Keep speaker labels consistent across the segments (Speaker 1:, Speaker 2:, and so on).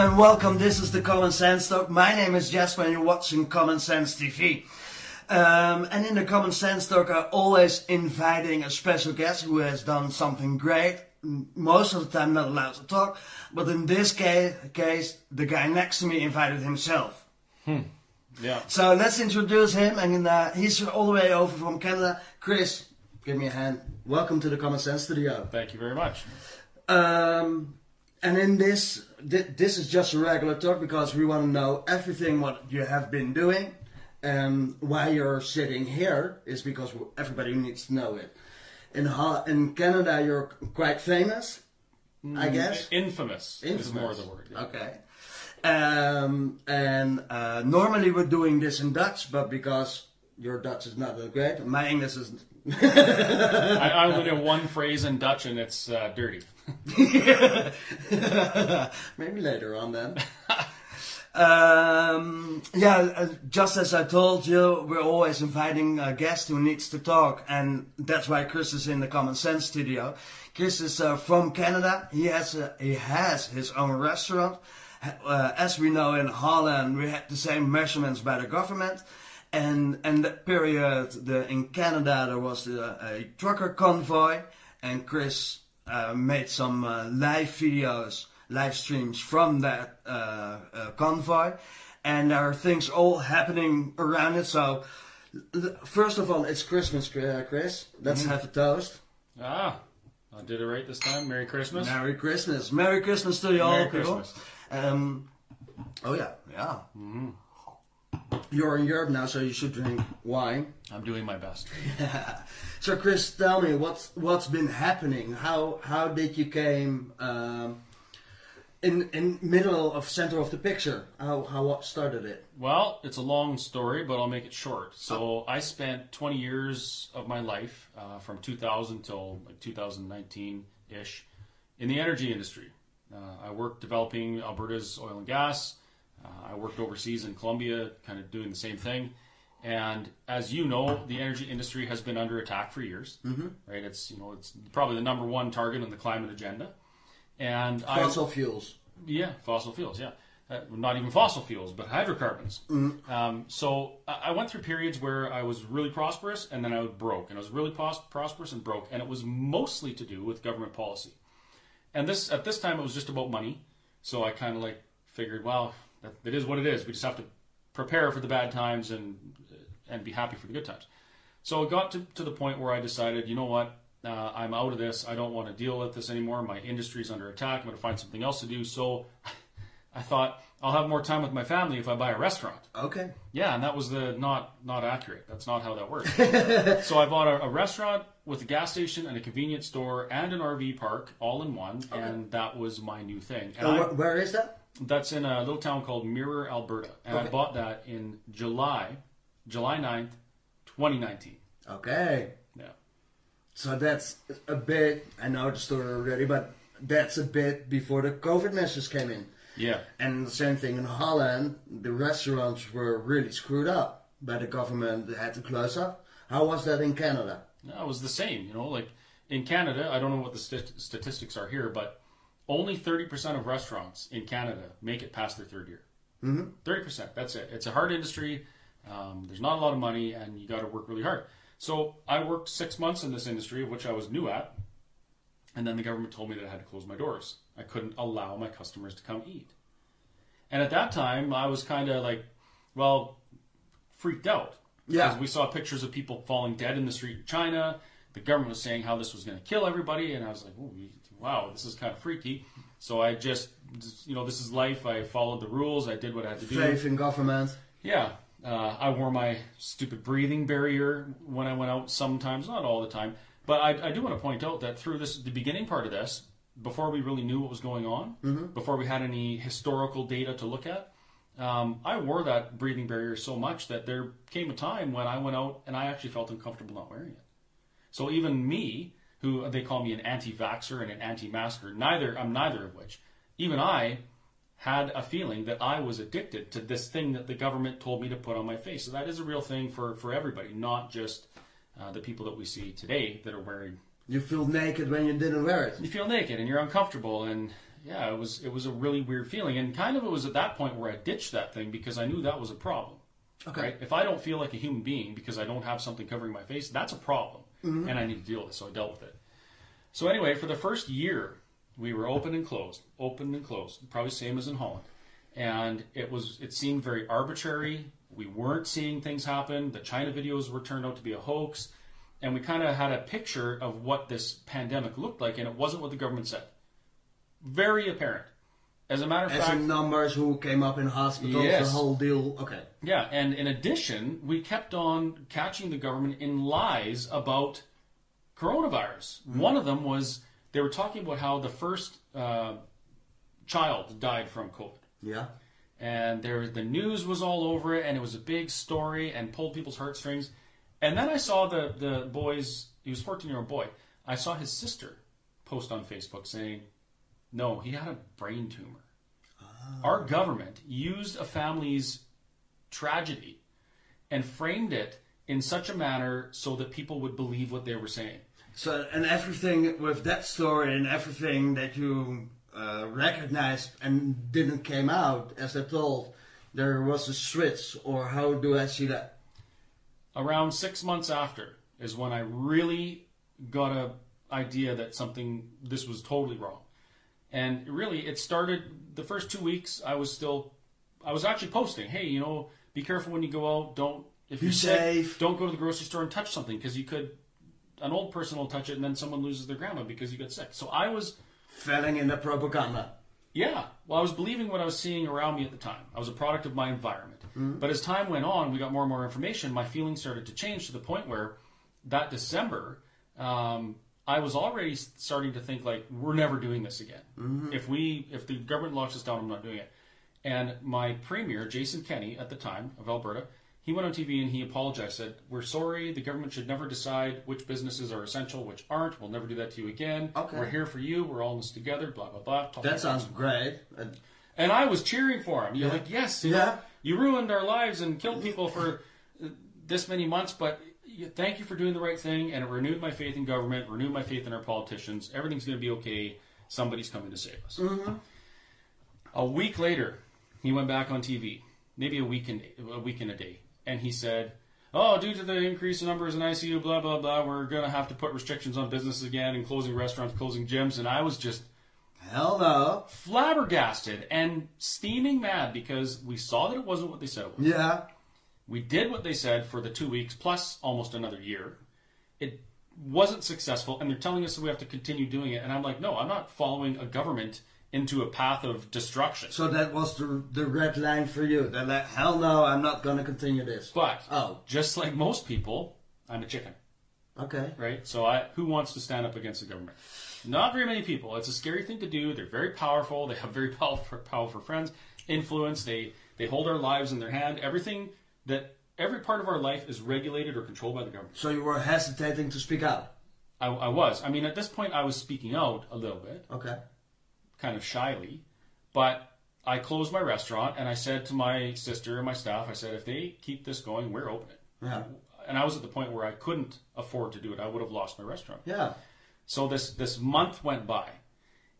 Speaker 1: Gentlemen, welcome. This is the Common Sense Talk. My name is Jasper and you're watching Common Sense TV. Um, and in the Common Sense Talk, I'm always inviting a special guest who has done something great. Most of the time not allowed to talk, but in this ca- case, the guy next to me invited himself.
Speaker 2: Yeah.
Speaker 1: So let's introduce him, and uh, he's all the way over from Canada. Chris, give me a hand. Welcome to the Common Sense Studio.
Speaker 2: Thank you very much.
Speaker 1: Um, and in this, thi- this is just a regular talk because we want to know everything what you have been doing, and why you're sitting here is because everybody needs to know it. In Ho- in Canada, you're quite famous, I guess.
Speaker 2: Infamous, is
Speaker 1: Infamous.
Speaker 2: more the word. yeah.
Speaker 1: Okay. Um, and uh, normally we're doing this in Dutch, but because your Dutch is not that great, my English is.
Speaker 2: I, I only know one phrase in Dutch, and it's uh, dirty.
Speaker 1: Maybe later on then. um, yeah, uh, just as I told you, we're always inviting a guest who needs to talk, and that's why Chris is in the Common Sense studio. Chris is uh, from Canada. He has a, he has his own restaurant. Uh, as we know in Holland, we had the same measurements by the government. And and that period, the, in Canada, there was the, a trucker convoy, and Chris uh, made some uh, live videos, live streams from that uh, uh, convoy, and there are things all happening around it. So, first of all, it's Christmas, uh, Chris. Let's have a toast.
Speaker 2: Ah, I did it right this time. Merry Christmas.
Speaker 1: Merry Christmas. Merry Christmas to you all,
Speaker 2: Merry
Speaker 1: people.
Speaker 2: Christmas.
Speaker 1: Um, oh yeah, yeah. You're in Europe now, so you should drink wine.
Speaker 2: I'm doing my best.
Speaker 1: So Chris, tell me what's what's been happening. How how did you came um, in in middle of center of the picture? How how what started it?
Speaker 2: Well, it's a long story, but I'll make it short. So I spent 20 years of my life, uh, from 2000 till like 2019 ish, in the energy industry. Uh, I worked developing Alberta's oil and gas. Uh, I worked overseas in Colombia, kind of doing the same thing. And as you know, the energy industry has been under attack for years. Mm-hmm. Right? It's you know it's probably the number one target on the climate agenda. And I,
Speaker 1: Fossil fuels.
Speaker 2: yeah, fossil fuels. Yeah, uh, not even fossil fuels, but hydrocarbons. Um, so I I went through periods where I was really prosperous, and then I was broke, and I was really pros- prosperous and broke, and it was mostly to do with government policy. And this at this time it was just about money. So I kind of like figured, well, that, that is what it is. We just have to prepare for the bad times and and be happy for the good times. So it got to, to the point where I decided, you know what, uh, I'm out of this. I don't want to deal with this anymore. My industry's under attack. I'm going to find something else to do. So I thought I'll have more time with my family if I buy a restaurant.
Speaker 1: Okay.
Speaker 2: Yeah, and that was the not not accurate. That's not how that works. so I bought a, a restaurant with a gas station and a convenience store and an RV park all in one, and that was my new thing. And I-
Speaker 1: wh- where is that?
Speaker 2: That's in a little town called Mirror, Alberta, and I bought that in July, July 9th, 2019.
Speaker 1: Okay.
Speaker 2: Yeah.
Speaker 1: So that's a bit. I know the story already, but that's a bit before the COVID measures came in.
Speaker 2: Yeah.
Speaker 1: And the same thing in Holland, the restaurants were really screwed up by the government. They had to close up. How was that in Canada?
Speaker 2: No, it was the same. You know, like in Canada, I don't know what the st- statistics are here, but only 30% of restaurants in Canada make it past their third year. Mm-hmm. 30%. That's it. It's a hard industry. Um, there's not a lot of money, and you got to work really hard. So I worked six months in this industry, of which I was new at, and then the government told me that I had to close my doors. I couldn't allow my customers to come eat. And at that time, I was kind of like, well, freaked out.
Speaker 1: Yeah.
Speaker 2: Because we saw pictures of people falling dead in the street in China. The government was saying how this was going to kill everybody, and I was like, "Ooh, wow, this is kind of freaky. So I just, you know, this is life. I followed the rules. I did what I had to do.
Speaker 1: Faith in government.
Speaker 2: Yeah. Uh, I wore my stupid breathing barrier when I went out sometimes, not all the time. But I, I do want to point out that through this, the beginning part of this, before we really knew what was going on, before we had any historical data to look at, um, I wore that breathing barrier so much that there came a time when I went out and I actually felt uncomfortable not wearing it. So even me, who they call me an anti-vaxxer and an anti-masker, neither I'm neither of which. Even I had a feeling that I was addicted to this thing that the government told me to put on my face. So that is a real thing for for everybody, not just uh, the people that we see today that are wearing.
Speaker 1: You feel naked when you didn't wear it.
Speaker 2: You feel naked and you're uncomfortable, and yeah, it was it was a really weird feeling, and kind of it was at that point where I ditched that thing because I knew that was a problem.
Speaker 1: Okay.
Speaker 2: Right? If I don't feel like a human being because I don't have something covering my face, that's a problem, Mm-hmm. and I need to deal with it. So I dealt with it. So anyway, for the first year, we were open and closed, open and closed, probably same as in Holland, and it was it seemed very arbitrary. We weren't seeing things happen. The China videos were turned out to be a hoax, and we kind of had a picture of what this pandemic looked like, and it wasn't what the government said. Very apparent. As a matter of
Speaker 1: As
Speaker 2: fact,
Speaker 1: in numbers who came up in hospitals,
Speaker 2: Yes.
Speaker 1: the whole deal. Okay.
Speaker 2: yeah, and in addition, we kept on catching the government in lies about coronavirus. One of them was they were talking about how the first uh, child died from COVID.
Speaker 1: Yeah.
Speaker 2: And there, the news was all over it, and it was a big story and pulled people's heartstrings. And then I saw the, the boy's, he was 14 year old boy, I saw his sister post on Facebook saying, no, he had a brain tumor. Our government used a family's tragedy and framed it in such a manner so that people would believe what they were saying.
Speaker 1: So and everything with that story and everything that you uh, recognized and didn't came out as I told, there was a switch, or how do I see that?
Speaker 2: around six months after is when I really got a idea that something this was totally wrong. And really, it started the first two weeks. I was still, I was actually posting, hey, you know, be careful when you go out. Don't if you're
Speaker 1: safe.
Speaker 2: don't go to the grocery store and touch something because you could. An old person will touch it, and then someone loses their grandma because you got sick. So I was
Speaker 1: Falling in the propaganda.
Speaker 2: yeah. Well, I was believing what I was seeing around me at the time. I was a product of my environment. But as time went on, we got more and more information. My feelings started to change to the point where that December, um, I was already starting to think like, we're never doing this again. If we, if the government locks us down, I'm not doing it. And my premier, Jason Kenney, at the time of Alberta, he went on TV and he apologized. Said, "We're sorry. The government should never decide which businesses are essential, which aren't. We'll never do that to you again.
Speaker 1: Okay.
Speaker 2: We're here for you. We're all in this together. Blah blah blah." Talking
Speaker 1: That sounds great. And
Speaker 2: and I was cheering for him. You're
Speaker 1: Yeah.
Speaker 2: like, yes, you,
Speaker 1: Yeah.
Speaker 2: know, you ruined our lives and killed people for uh, this many months, but thank you for doing the right thing. And it renewed my faith in government, renewed my faith in our politicians. Everything's going to be okay. Somebody's coming to save us. Mm-hmm. A week later, he went back on TV, maybe a week in a week in a day, and he said, "Oh, due to the increase in numbers in ICU, blah blah blah, we're going to have to put restrictions on businesses again and closing restaurants, closing gyms." And I was just
Speaker 1: hell no.
Speaker 2: flabbergasted and steaming mad because we saw that it wasn't what they said it was.
Speaker 1: Yeah.
Speaker 2: We did what they said for the two weeks plus almost another year. It wasn't successful, and they're telling us that we have to continue doing it. And I'm like, no, I'm not following a government into a path of destruction.
Speaker 1: So that was the the red line for you. That like, hell no, I'm not gonna continue this.
Speaker 2: But
Speaker 1: Oh,
Speaker 2: just like most people, I'm a chicken,
Speaker 1: okay.
Speaker 2: right? So I, who wants to stand up against the government? Not very many people. It's a scary thing to do. They're very powerful. They have very powerful, powerful friends, influence. They they hold our lives in their hand. Everything that every part of our life is regulated or controlled by the government.
Speaker 1: So you were hesitating to speak out.
Speaker 2: I, I was. I mean, at this point, I was speaking out a little bit,
Speaker 1: Okay.
Speaker 2: kind of shyly, but I closed my restaurant and I said to my sister and my staff, I said, if they keep this going, we're opening.
Speaker 1: Yeah.
Speaker 2: And I was at the point where I couldn't afford to do it. I would have lost my restaurant.
Speaker 1: Yeah.
Speaker 2: So this this month went by,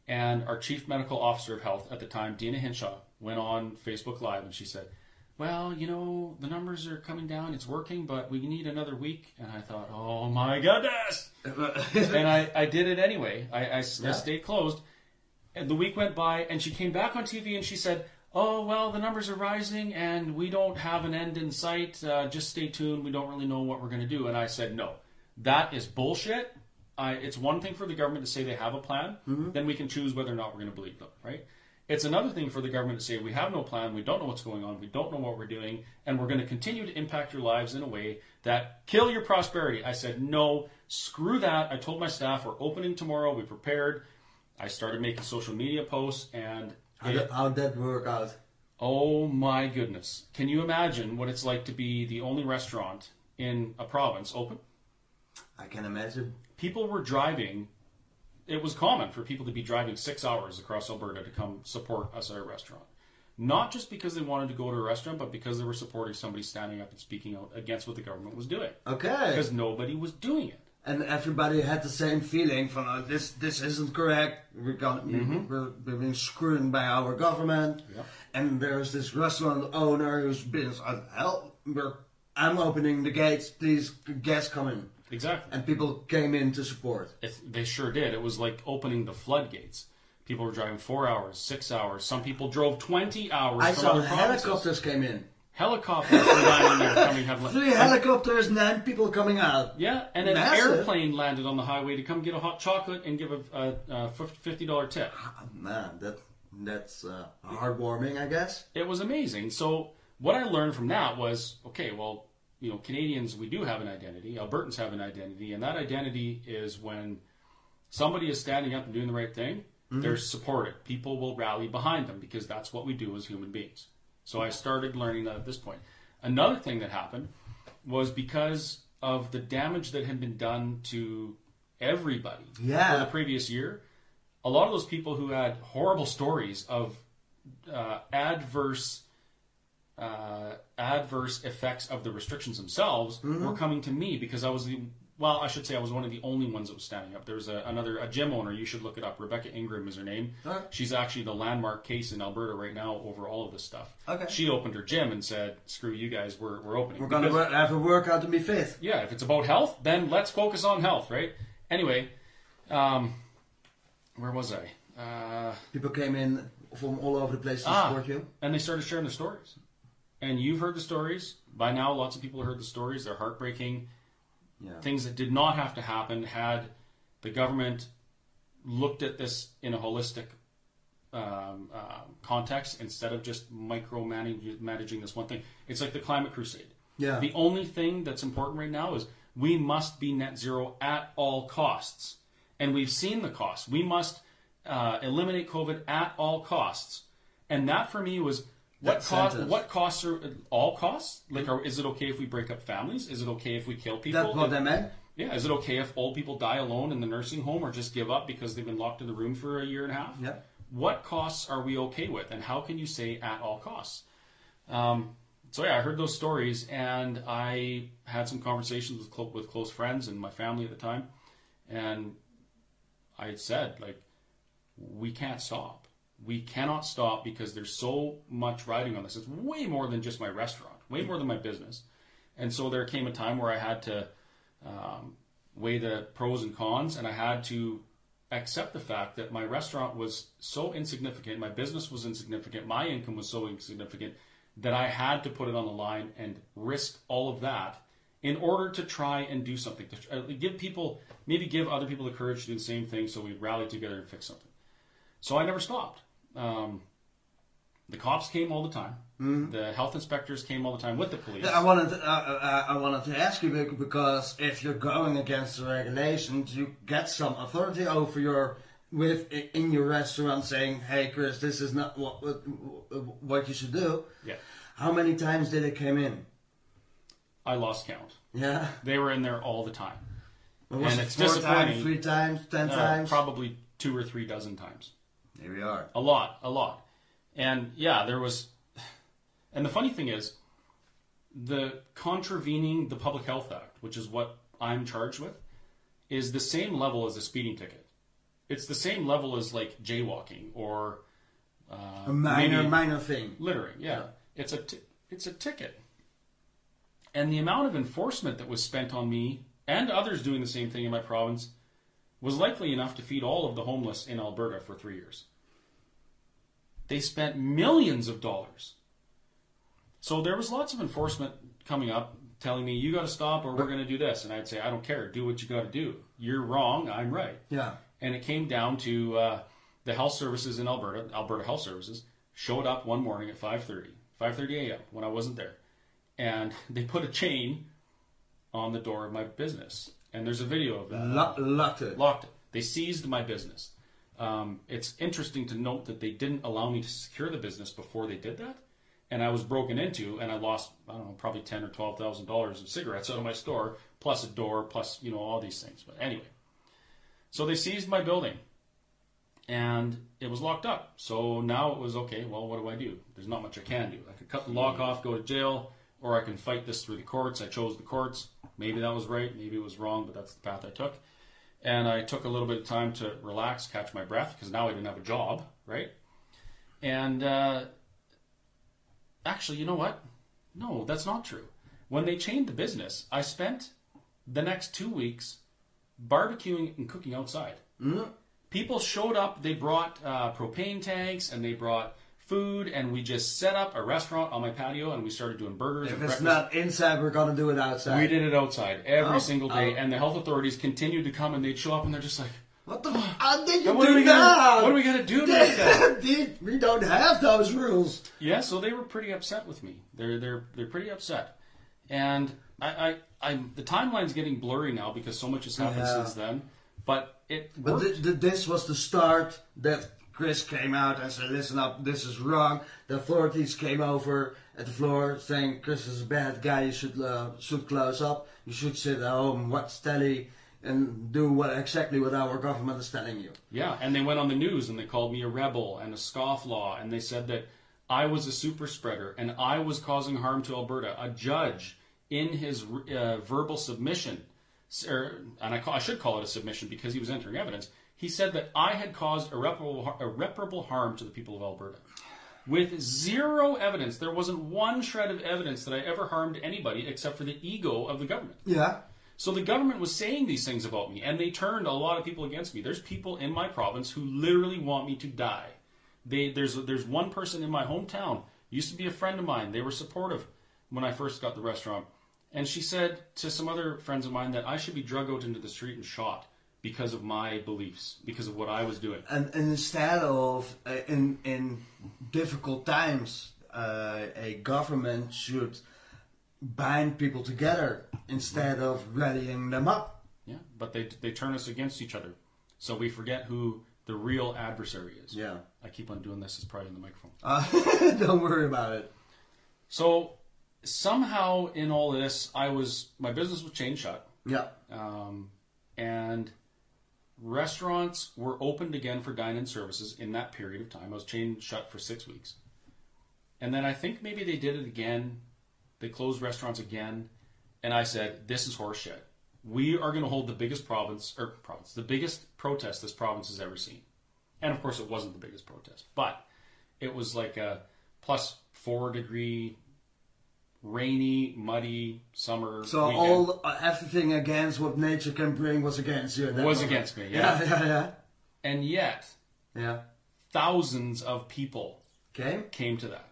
Speaker 2: and our chief medical officer of health at the time, Deena Hinshaw, went on Facebook Live and she said, "Well, you know, the numbers are coming down. It's working, but we need another week." And I thought, "Oh my goodness!" and I, I did it anyway. I,
Speaker 1: Yeah.
Speaker 2: stayed closed. And the week went by, and she came back on TV and she said, "Oh well, the numbers are rising, and we don't have an end in sight. Uh, just stay tuned. We don't really know what we're going to do." And I said, "No, that is bullshit. I, it's one thing for the government to say they have a plan, then we can choose whether or not we're going to believe them, right? It's another thing for the government to say we have no plan, we don't know what's going on, we don't know what we're doing, and we're going to continue to impact your lives in a way that kill your prosperity. I said no, screw that. I told my staff we're opening tomorrow. We prepared. I started making social media posts, and
Speaker 1: How did, how'd that work out?
Speaker 2: Oh my goodness. Can you imagine what it's like to be the only restaurant in a province open?
Speaker 1: I can imagine.
Speaker 2: People were driving, it was common for people to be driving six hours across Alberta to come support us at our restaurant. Not just because they wanted to go to a restaurant, but because they were supporting somebody standing up and speaking out against what the government was doing.
Speaker 1: Okay.
Speaker 2: Because nobody was doing it.
Speaker 1: and everybody had the same feeling from uh, this this isn't correct. We're gonna we're, we're being screwed by our government,
Speaker 2: Yep.
Speaker 1: and there's this restaurant owner who's been uh. We're, I'm opening the gates. Please, guests come in,
Speaker 2: Exactly.
Speaker 1: and people came in to support.
Speaker 2: It, they sure did. It was like opening the floodgates. People were driving four hours, six hours. Some people drove 20 hours
Speaker 1: I saw helicopters came in.
Speaker 2: Helicopters were landing there coming have
Speaker 1: Three helicopters, and, nine people coming out.
Speaker 2: Yeah, and an
Speaker 1: Massive.
Speaker 2: airplane landed on the highway to come get a hot chocolate and give a, a, a fifty dollar tip.
Speaker 1: Ah, Man, that that's uh, heartwarming, I guess.
Speaker 2: It was amazing. So what I learned from that was okay. Well, you know, Canadians we do have an identity. Albertans have an identity, and that identity is when somebody is standing up and doing the right thing. They're supported. People will rally behind them because that's what we do as human beings. So I started learning that at this point. Another thing that happened was because of the damage that had been done to everybody
Speaker 1: Yeah.
Speaker 2: for the previous year. A lot of those people who had horrible stories of uh, adverse uh, adverse effects of the restrictions themselves were coming to me because I was the well, I should say I was one of the only ones that was standing up. There's a, another a gym owner. You should look it up. Rebecca Ingram is her name.
Speaker 1: Alright.
Speaker 2: She's actually the landmark case in Alberta right now over all of this stuff.
Speaker 1: Okay.
Speaker 2: She opened her gym and said, "Screw you guys, we're we're opening."
Speaker 1: We're gonna
Speaker 2: Because-
Speaker 1: work, have a workout to be fit.
Speaker 2: yeah, if it's about health, then let's focus on health, right? Anyway, um, where was I? Uh,
Speaker 1: People came in from all over the place to
Speaker 2: Ah.
Speaker 1: support you.
Speaker 2: and they started sharing their stories. And you've heard the stories. By now, lots of people have heard the stories. They're heartbreaking.
Speaker 1: Yeah.
Speaker 2: Things that did not have to happen had the government looked at this in a holistic um, uh, context instead of just micromanaging this one thing. It's like the climate crusade.
Speaker 1: Yeah.
Speaker 2: The only thing that's important right now is we must be net zero at all costs. And we've seen the costs. We must uh, eliminate COVID at all costs. And that for me was what cost,
Speaker 1: sentence.
Speaker 2: what costs are all costs? Like, are, is it okay if we break up families? Is it okay if we kill people?
Speaker 1: That's what I meant.
Speaker 2: Yeah, is it okay if old people die alone in the nursing home or just give up because they've been locked in the room for a year and a half?
Speaker 1: Yeah.
Speaker 2: What costs are we okay with, and how can you say at all costs? Um, so yeah, I heard those stories, and I had some conversations with with close friends and my family at the time, and I had said like, we can't stop. We cannot stop because there's so much riding on this. It's way more than just my restaurant, way more than my business. And so there came a time where I had to um, weigh the pros and cons, and I had to accept the fact that my restaurant was so insignificant, my business was insignificant, my income was so insignificant that I had to put it on the line and risk all of that in order to try and do something to uh, give people maybe give other people the courage to do the same thing so we'd rally together and fix something so i never stopped um, the cops came all the time the health inspectors came all the time with the police
Speaker 1: I wanted to, uh, uh, I wanted to ask you because if you're going against the regulations, you get some authority over your with in your restaurant saying, "Hey, Chris, this is not what what, what you should do."
Speaker 2: yeah
Speaker 1: How many times did it come in?
Speaker 2: i lost count
Speaker 1: Yeah,
Speaker 2: they were in there all the time And
Speaker 1: it
Speaker 2: it's
Speaker 1: four
Speaker 2: disappointing.
Speaker 1: times, three times, ten
Speaker 2: Uh,
Speaker 1: times.
Speaker 2: probably two or three dozen times
Speaker 1: Here we are.
Speaker 2: A lot, a lot. And yeah, there was. And the funny thing is, the contravening the Public Health Act, which is what I'm charged with, is the same level as a speeding ticket. It's the same level as like jaywalking or uh,
Speaker 1: A minor, minor thing.
Speaker 2: littering. Yeah, it's a t- it's a ticket. And the amount of enforcement that was spent on me and others doing the same thing in my province was likely enough to feed all of the homeless in Alberta for three years. They spent millions of dollars. So there was lots of enforcement coming up telling me, you got to stop or we're going to do this. And I'd say, I don't care. Do what you got to do. You're wrong. I'm right.
Speaker 1: Yeah.
Speaker 2: And it came down to uh, the health services in Alberta, Alberta Health Services, showed up one morning at 5.30, 5.30 a.m. when I wasn't there. And they put a chain on the door of my business. And there's a video of that.
Speaker 1: Lo- locked it.
Speaker 2: Locked it. They seized my business. Um, it's interesting to note that they didn't allow me to secure the business before they did that. And I was broken into, and I lost, I don't know, probably ten or twelve thousand dollars of cigarettes out of my store, plus a door, plus you know all these things. But anyway, so they seized my building, and it was locked up. So now it was okay. Well, what do I do? There's not much I can do. I could cut the lock off, go to jail, or I can fight this through the courts. I chose the courts. Maybe that was right, maybe it was wrong, but that's the path I took. And I took a little bit of time to relax, catch my breath, because now I didn't have a job, right? And uh, actually, you know what? No, that's not true. When they chained the business, I spent the next two weeks barbecuing and cooking outside. People showed up, they brought uh, propane tanks and they brought food, and we just set up a restaurant on my patio and we started doing burgers
Speaker 1: If
Speaker 2: and
Speaker 1: it's
Speaker 2: breakfast.
Speaker 1: not inside, we're gonna do it outside.
Speaker 2: We did it outside every
Speaker 1: Oh,
Speaker 2: single day,
Speaker 1: oh.
Speaker 2: and the health authorities continued to come and they'd show up and they're just like,
Speaker 1: What the? f- How did you
Speaker 2: what
Speaker 1: do
Speaker 2: are we
Speaker 1: that?
Speaker 2: gonna, what are we gonna do about that?
Speaker 1: We don't have those rules.
Speaker 2: Yeah, so they were pretty upset with me. They're they're they're pretty upset, and I I I'm the timeline's getting blurry now because so much has happened
Speaker 1: Yeah.
Speaker 2: since then. But it
Speaker 1: But th- th- this was the start that Chris came out and said, "Listen up, this is wrong." The authorities came over at the floor saying, "Chris is a bad guy. You should uh, should close up. You should sit at home, watch telly, and do what exactly what our government is telling you."
Speaker 2: Yeah, and they went on the news and they called me a rebel and a scofflaw, and they said that I was a super spreader and I was causing harm to Alberta. A judge, in his uh, verbal submission, or, and I, call, I should call it a submission because he was entering evidence, he said that I had caused irreparable, irreparable harm to the people of Alberta. With zero evidence, there wasn't one shred of evidence that I ever harmed anybody except for the ego of the government.
Speaker 1: Yeah.
Speaker 2: So the government was saying these things about me, and they turned a lot of people against me. There's people in my province who literally want me to die. They, there's there's one person in my hometown used to be a friend of mine. They were supportive when I first got the restaurant, and she said to some other friends of mine that I should be drug out into the street and shot because of my beliefs, because of what I was doing.
Speaker 1: And, and instead of uh, in in difficult times, uh, a government should bind people together instead of rallying them up.
Speaker 2: Yeah, but they they turn us against each other, so we forget who the real adversary is.
Speaker 1: Yeah.
Speaker 2: I keep on doing this. It's probably in the microphone.
Speaker 1: Uh, don't worry about it.
Speaker 2: So somehow in all this, I was my business was chained shut,
Speaker 1: Yeah.
Speaker 2: um, and restaurants were opened again for dine-in services in that period of time. I was chained shut for six weeks, and then I think maybe they did it again. They closed restaurants again, and I said, "This is horseshit. We are going to hold the biggest province or province, the biggest protest this province has ever seen." And of course, it wasn't the biggest protest, but it was like a plus four degree, rainy, muddy summer.
Speaker 1: So
Speaker 2: weekend.
Speaker 1: all uh, everything against what nature can bring was against you.
Speaker 2: Was
Speaker 1: moment.
Speaker 2: against me,
Speaker 1: Yeah,
Speaker 2: yeah.
Speaker 1: yeah, yeah.
Speaker 2: and yet
Speaker 1: Yeah.
Speaker 2: thousands of people
Speaker 1: Okay.
Speaker 2: came to that,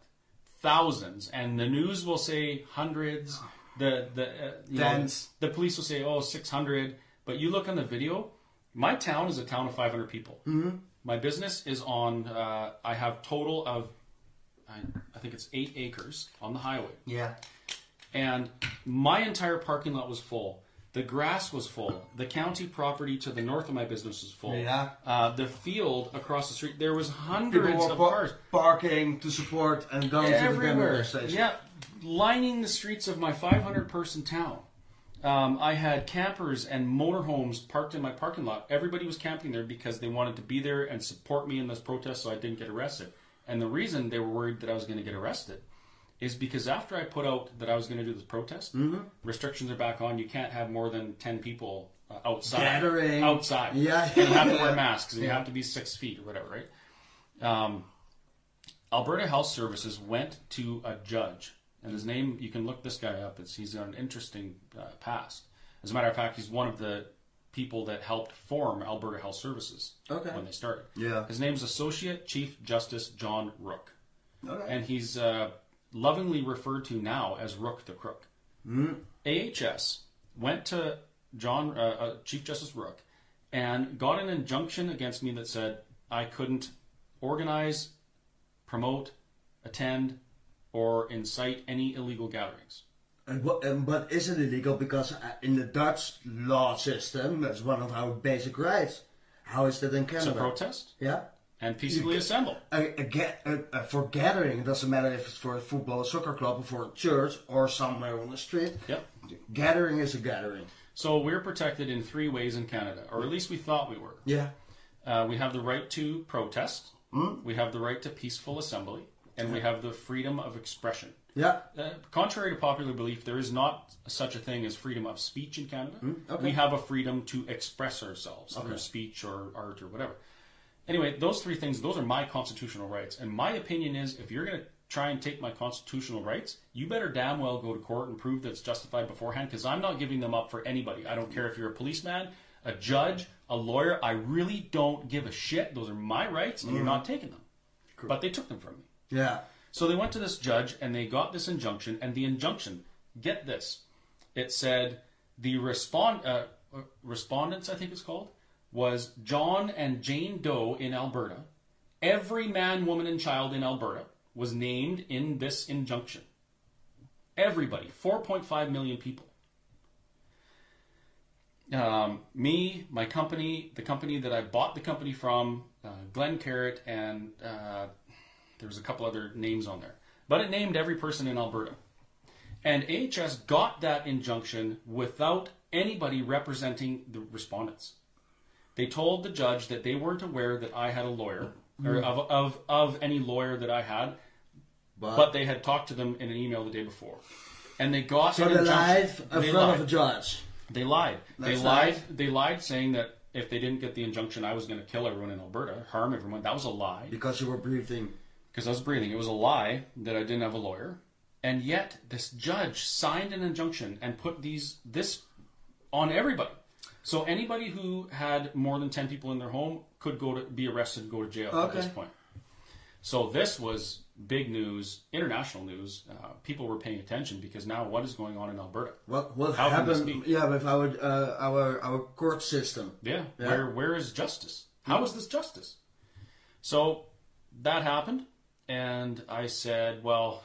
Speaker 2: thousands, and the news will say hundreds. The the uh, know, the police will say oh 600, but you look on the video. My town is a town of 500 people. Mm-hmm. My business is on. Uh, I have total of, I, I think it's eight acres on the highway.
Speaker 1: Yeah.
Speaker 2: and my entire parking lot was full. The grass was full. The county property to the north of my business was full.
Speaker 1: Yeah.
Speaker 2: Uh, the field across the street, there was hundreds of
Speaker 1: par-
Speaker 2: cars
Speaker 1: parking to support and going to the
Speaker 2: everywhere.
Speaker 1: station.
Speaker 2: Yeah, lining the streets of my 500 person town. Um, I had campers and motorhomes parked in my parking lot. Everybody was camping there because they wanted to be there and support me in this protest so I didn't get arrested. And the reason they were worried that I was going to get arrested is because after I put out that I was going to do this protest,
Speaker 1: Mm-hmm.
Speaker 2: restrictions are back on. You can't have more than 10 people uh, outside.
Speaker 1: Gathering.
Speaker 2: Outside.
Speaker 1: Yeah,
Speaker 2: And you have to wear masks and you have to be six feet or whatever, right? Um, Alberta Health Services went to a judge, and his name, you can look this guy up. It's, he's got an interesting uh, past. As a matter of fact, he's one of the people that helped form Alberta Health Services
Speaker 1: Okay.
Speaker 2: when they started.
Speaker 1: Yeah.
Speaker 2: His name's Associate Chief Justice John Rooke,
Speaker 1: Okay.
Speaker 2: and he's uh, lovingly referred to now as Rooke the Crook. AHS went to John uh, uh, Chief Justice Rooke and got an injunction against me that said I couldn't organize, promote, attend, or incite any illegal gatherings.
Speaker 1: And what, but is it illegal? Because uh, in the Dutch law system, that's one of our basic rights. How is that in Canada?
Speaker 2: protest
Speaker 1: yeah.
Speaker 2: and peacefully assemble.
Speaker 1: A, a, a, a, for gathering, it doesn't matter if it's for a football, soccer club, or for a church, or somewhere on the street.
Speaker 2: Yep.
Speaker 1: Gathering is a gathering.
Speaker 2: So we're protected in three ways in Canada, or at least we thought we were.
Speaker 1: Yeah.
Speaker 2: Uh, we have the right to protest. We have the right to peaceful assembly. And we have the freedom of expression.
Speaker 1: Yeah.
Speaker 2: Uh, contrary to popular belief, there is not such a thing as freedom of speech in Canada.
Speaker 1: Hmm, okay.
Speaker 2: We have a freedom to express ourselves through speech or art or whatever. Anyway, those three things, those are my constitutional rights. And my opinion is if you're going to try and take my constitutional rights, you better damn well go to court and prove that it's justified beforehand because I'm not giving them up for anybody. I don't care if you're a policeman, a judge, a lawyer. I really don't give a shit. Those are my rights and you're not taking them. But they took them from me.
Speaker 1: Yeah.
Speaker 2: So they went to this judge and they got this injunction, and the injunction, get this, it said the respond uh, respondents, I think it's called, was John and Jane Doe in Alberta. Every man, woman, and child in Alberta was named in this injunction. Everybody, 4.5 million people. Um, me, my company, the company that I bought the company from, uh, Glenn Carrot, and uh, there was a couple other names on there. But it named every person in Alberta. And AHS got that injunction without anybody representing the respondents. They told the judge that they weren't aware that I had a lawyer, or mm-hmm. of, of, of any lawyer that I had,
Speaker 1: But,
Speaker 2: but they had talked to them in an email the day before. And they got
Speaker 1: so
Speaker 2: an
Speaker 1: they lied in
Speaker 2: They
Speaker 1: front
Speaker 2: lied.
Speaker 1: of a judge.
Speaker 2: They lied. They lied.
Speaker 1: nice.
Speaker 2: They lied, saying that if they didn't get the injunction, I was going to kill everyone in Alberta, harm everyone. That was a lie
Speaker 1: Because you were breathing.
Speaker 2: Because I was breathing. It was a lie that I didn't have a lawyer, and yet this judge signed an injunction and put these this on everybody. So anybody who had more than ten people in their home could go to be arrested and go to jail at this point. So this was big news, international news. Uh, people were paying attention because now what is going on in Alberta?
Speaker 1: What what
Speaker 2: How
Speaker 1: happened? Yeah, with our uh, our our court system.
Speaker 2: Yeah.
Speaker 1: Yeah.
Speaker 2: Where where is justice? How How is this justice? So that happened, and I said, well,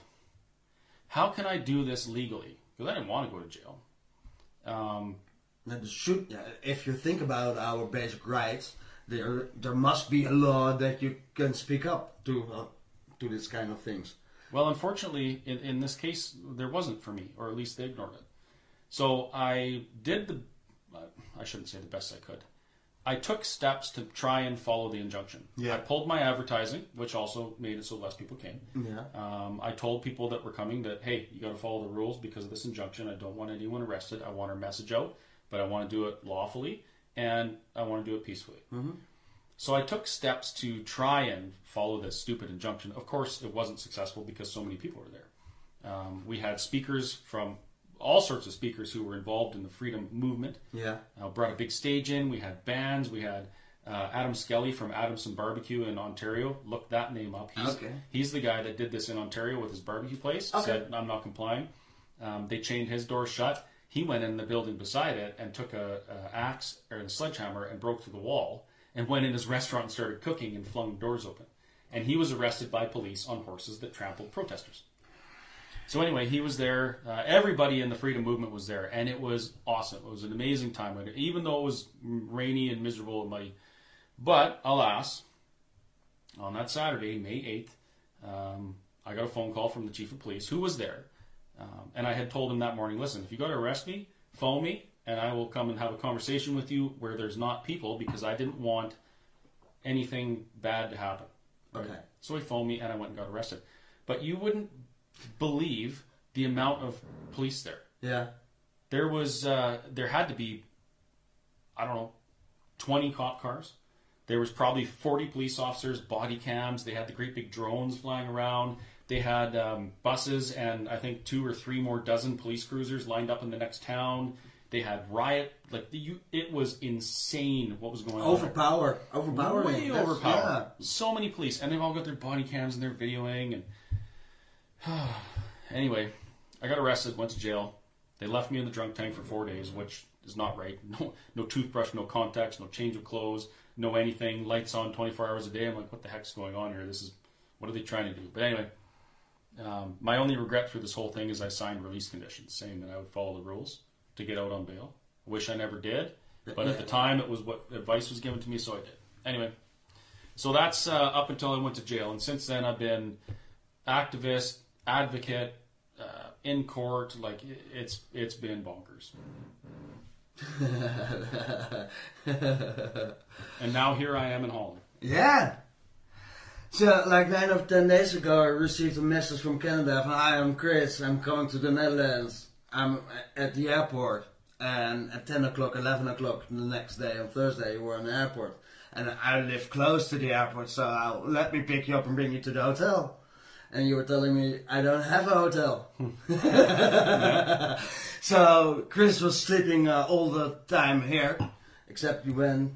Speaker 2: how can I do this legally? Because I didn't want to go to jail. Um,
Speaker 1: And should if you think about our basic rights, there there must be a law that you can speak up to uh, to this kind of things.
Speaker 2: well, unfortunately, in, in this case, there wasn't for me, or at least they ignored it. So I did the, uh, I shouldn't say the best I could. I took steps to try and follow the injunction.
Speaker 1: Yeah.
Speaker 2: I pulled my advertising, which also made it so less people came.
Speaker 1: Yeah.
Speaker 2: Um, I told people that were coming that, hey, you got to follow the rules because of this injunction. I don't want anyone arrested. I want our message out, but I want to do it lawfully and I want to do it peacefully. So I took steps to try and follow this stupid injunction. Of course, it wasn't successful because so many people were there. Um, we had speakers from all sorts of speakers who were involved in the freedom movement.
Speaker 1: Yeah.
Speaker 2: Uh, brought a big stage in. We had bands. We had uh, Adam Skelly from Adamson Barbecue in Ontario. Look that name up. He's,
Speaker 1: Okay.
Speaker 2: he's the guy that did this in Ontario with his barbecue place.
Speaker 1: Okay.
Speaker 2: Said, I'm not complying. Um, they chained his door shut. He went in the building beside it and took a, a axe or a sledgehammer and broke through the wall and went in his restaurant and started cooking and flung doors open. And he was arrested by police on horses that trampled protesters. So anyway, he was there. Uh, everybody in the freedom movement was there, and it was awesome. It was an amazing time, even though it was rainy and miserable and muddy. But alas, on that Saturday, May eighth, um, I got a phone call from the chief of police, who was there, um, and I had told him that morning, "Listen, if you go to arrest me, phone me, and I will come and have a conversation with you where there's not people, because I didn't want anything bad to happen."
Speaker 1: Okay.
Speaker 2: So he phoned me, and I went and got arrested. But you wouldn't believe the amount of police there.
Speaker 1: Yeah.
Speaker 2: There was, uh, there had to be, I don't know, 20 cop cars. There was probably 40 police officers, body cams. They had the great big drones flying around. They had um, buses and I think two or three more dozen police cruisers lined up in the next town. They had riot, like the, you, it was insane what was going on.
Speaker 1: Overpower. Overpowering.
Speaker 2: Way
Speaker 1: That's-
Speaker 2: overpowered. So many police, and they've all got their body cams and they're videoing. And anyway, I got arrested, went to jail. They left me in the drunk tank for four days, which is not right. No, no toothbrush, no contacts, no change of clothes, no anything. Lights on 24 hours a day. I'm like, what the heck's going on here? This is what are they trying to do? But anyway, um, my only regret through this whole thing is I signed release conditions saying that I would follow the rules to get out on bail. I Wish I never did, but at the time it was what advice was given to me, so I did. Anyway, so that's uh, up until I went to jail, and since then I've been activist, advocate, uh, in court. Like it- it's it's been bonkers. and now here I am in Holland.
Speaker 1: Yeah. So, like nine or ten days ago, I received a message from Canada. From, Hi, I'm Chris. I'm coming to the Netherlands. I'm at the airport, and at ten o'clock, eleven o'clock the next day on Thursday, you were in the airport, and I live close to the airport, so I'll, let me pick you up and bring you to the hotel. And you were telling me I don't have a hotel. so Chris was sleeping uh, all the time here, except you went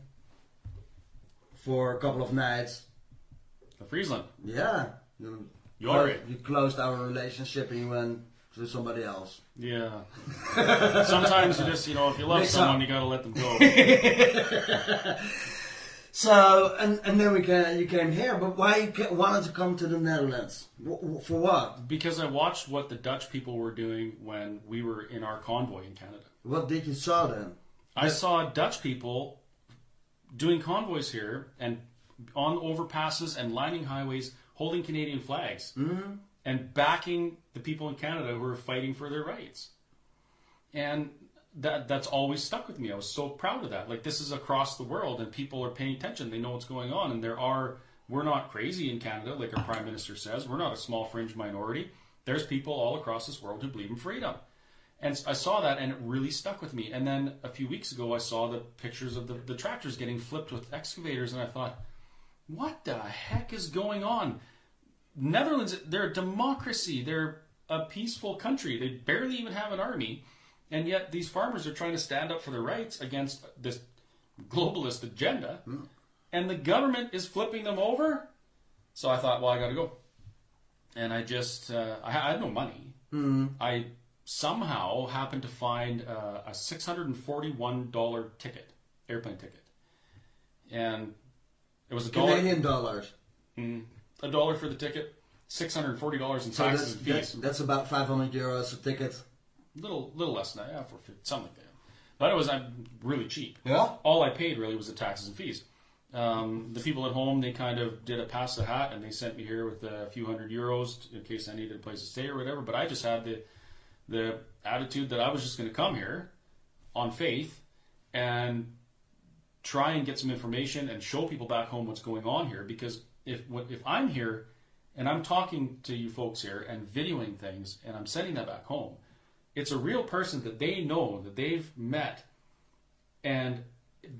Speaker 1: for a couple of nights
Speaker 2: The Friesland.
Speaker 1: yeah. You,
Speaker 2: You already-
Speaker 1: you closed our relationship and you went to somebody else.
Speaker 2: Yeah. Sometimes you just, you know, if you love
Speaker 1: Mix
Speaker 2: someone,
Speaker 1: up.
Speaker 2: you gotta let them go.
Speaker 1: So, and, and then we came, you came here, but why you ca- wanted to come to the Netherlands? W- for what?
Speaker 2: because I watched what the Dutch people were doing when we were in our convoy in Canada.
Speaker 1: What did you saw then?
Speaker 2: I saw Dutch people doing convoys here and on overpasses and lining highways holding Canadian flags mm-hmm. and backing the people in Canada who are fighting for their rights. And that that's always stuck with me. I was so proud of that. Like this is across the world and people are paying attention. They know what's going on and there are we're not crazy in Canada like our prime minister says. We're not a small fringe minority. There's people all across this world who believe in freedom. And I saw that and it really stuck with me. And then a few weeks ago, I saw the pictures of the, the tractors getting flipped with excavators, and I thought, what the heck is going on? Netherlands, they're a democracy. They're a peaceful country. They barely even have an army. And yet these farmers are trying to stand up for their rights against this globalist agenda. And the government is flipping them over. So I thought, well, I got to go. And I just, uh, I, I had no money. I somehow happened to find uh, a $641 ticket, airplane ticket. And it was a dollar,
Speaker 1: Canadian dollars.
Speaker 2: mm, a dollar for the ticket, $640 in
Speaker 1: So
Speaker 2: taxes
Speaker 1: that's,
Speaker 2: and
Speaker 1: that's,
Speaker 2: fees.
Speaker 1: that's about 500 euros a ticket.
Speaker 2: Little little less than that, yeah, for something like that. But it was uh, really cheap.
Speaker 1: Yeah?
Speaker 2: All I paid really was the taxes and fees. Um, the people at home, they kind of did a pass the hat and they sent me here with a few hundred euros in case I needed a place to stay or whatever. But I just had the the attitude that I was just going to come here on faith and try and get some information and show people back home what's going on here. Because if if I'm here and I'm talking to you folks here and videoing things and I'm sending that back home, it's a real person that they know that they've met, and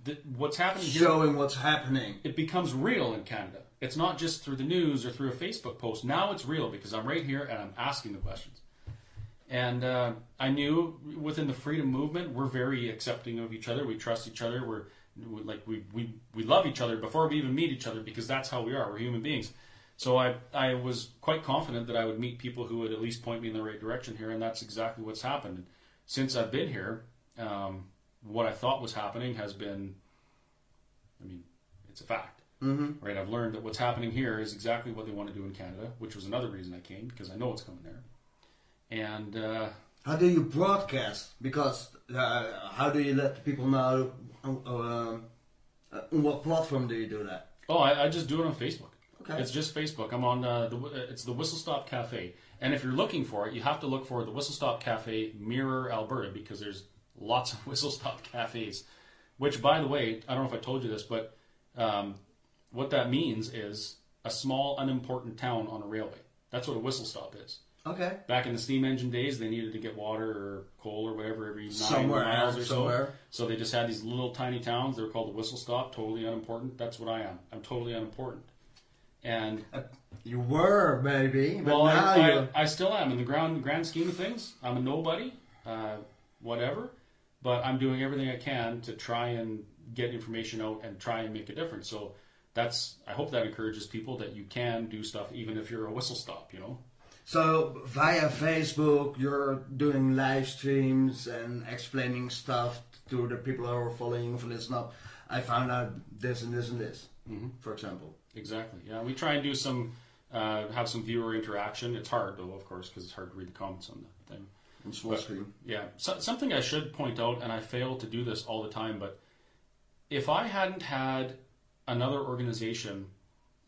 Speaker 2: th- what's happening here
Speaker 1: Showing what's happening.
Speaker 2: it becomes real in Canada. It's not just through the news or through a Facebook post. Now it's real because I'm right here and I'm asking the questions. And uh, I knew within the freedom movement, we're very accepting of each other. We trust each other. We're we- like we, we we love each other before we even meet each other because that's how we are. We're human beings. So I I was quite confident that I would meet people who would at least point me in the right direction here, and that's exactly what's happened. Since I've been here, um, what I thought was happening has been I mean, it's a fact, mm-hmm. right? I've learned that what's happening here is exactly what they want to do in Canada, which was another reason I came because I know it's coming there. And uh,
Speaker 1: How do you broadcast? Because uh, how do you let people know? Uh, uh, on what platform do you do that?
Speaker 2: oh, I, I just do it on Facebook.
Speaker 1: Okay.
Speaker 2: It's just Facebook. I'm on uh, the it's the Whistle Stop Cafe, and if you're looking for it, you have to look for the Whistle Stop Cafe Mirror Alberta because there's lots of Whistle Stop cafes. Which, by the way, I don't know if I told you this, but um, what that means is a small, unimportant town on a railway. That's what a whistle stop is.
Speaker 1: Okay.
Speaker 2: Back in the steam engine days, they needed to get water or coal or whatever every nine
Speaker 1: Somewhere,
Speaker 2: miles or
Speaker 1: somewhere.
Speaker 2: so. So they just had these little tiny towns. They were called the whistle stop. Totally unimportant. That's what I am. I'm totally unimportant. And
Speaker 1: You were, maybe, but
Speaker 2: well,
Speaker 1: now
Speaker 2: I. I, I still am in the grand grand scheme of things. I'm a nobody, uh, whatever. But I'm doing everything I can to try and get information out and try and make a difference. So that's I hope that encourages people that you can do stuff even if you're a whistle stop. You know.
Speaker 1: So via Facebook, you're doing live streams and explaining stuff to the people who are following you for listen up. I found out this and this and this,
Speaker 2: Mm-hmm.
Speaker 1: for example.
Speaker 2: Exactly. Yeah, we try and do some, uh, have some viewer interaction. It's hard though, of course, because it's hard to read the comments on the thing.
Speaker 1: On small screen.
Speaker 2: Yeah, so, something I should point out, and I fail to do this all the time, but if I hadn't had another organization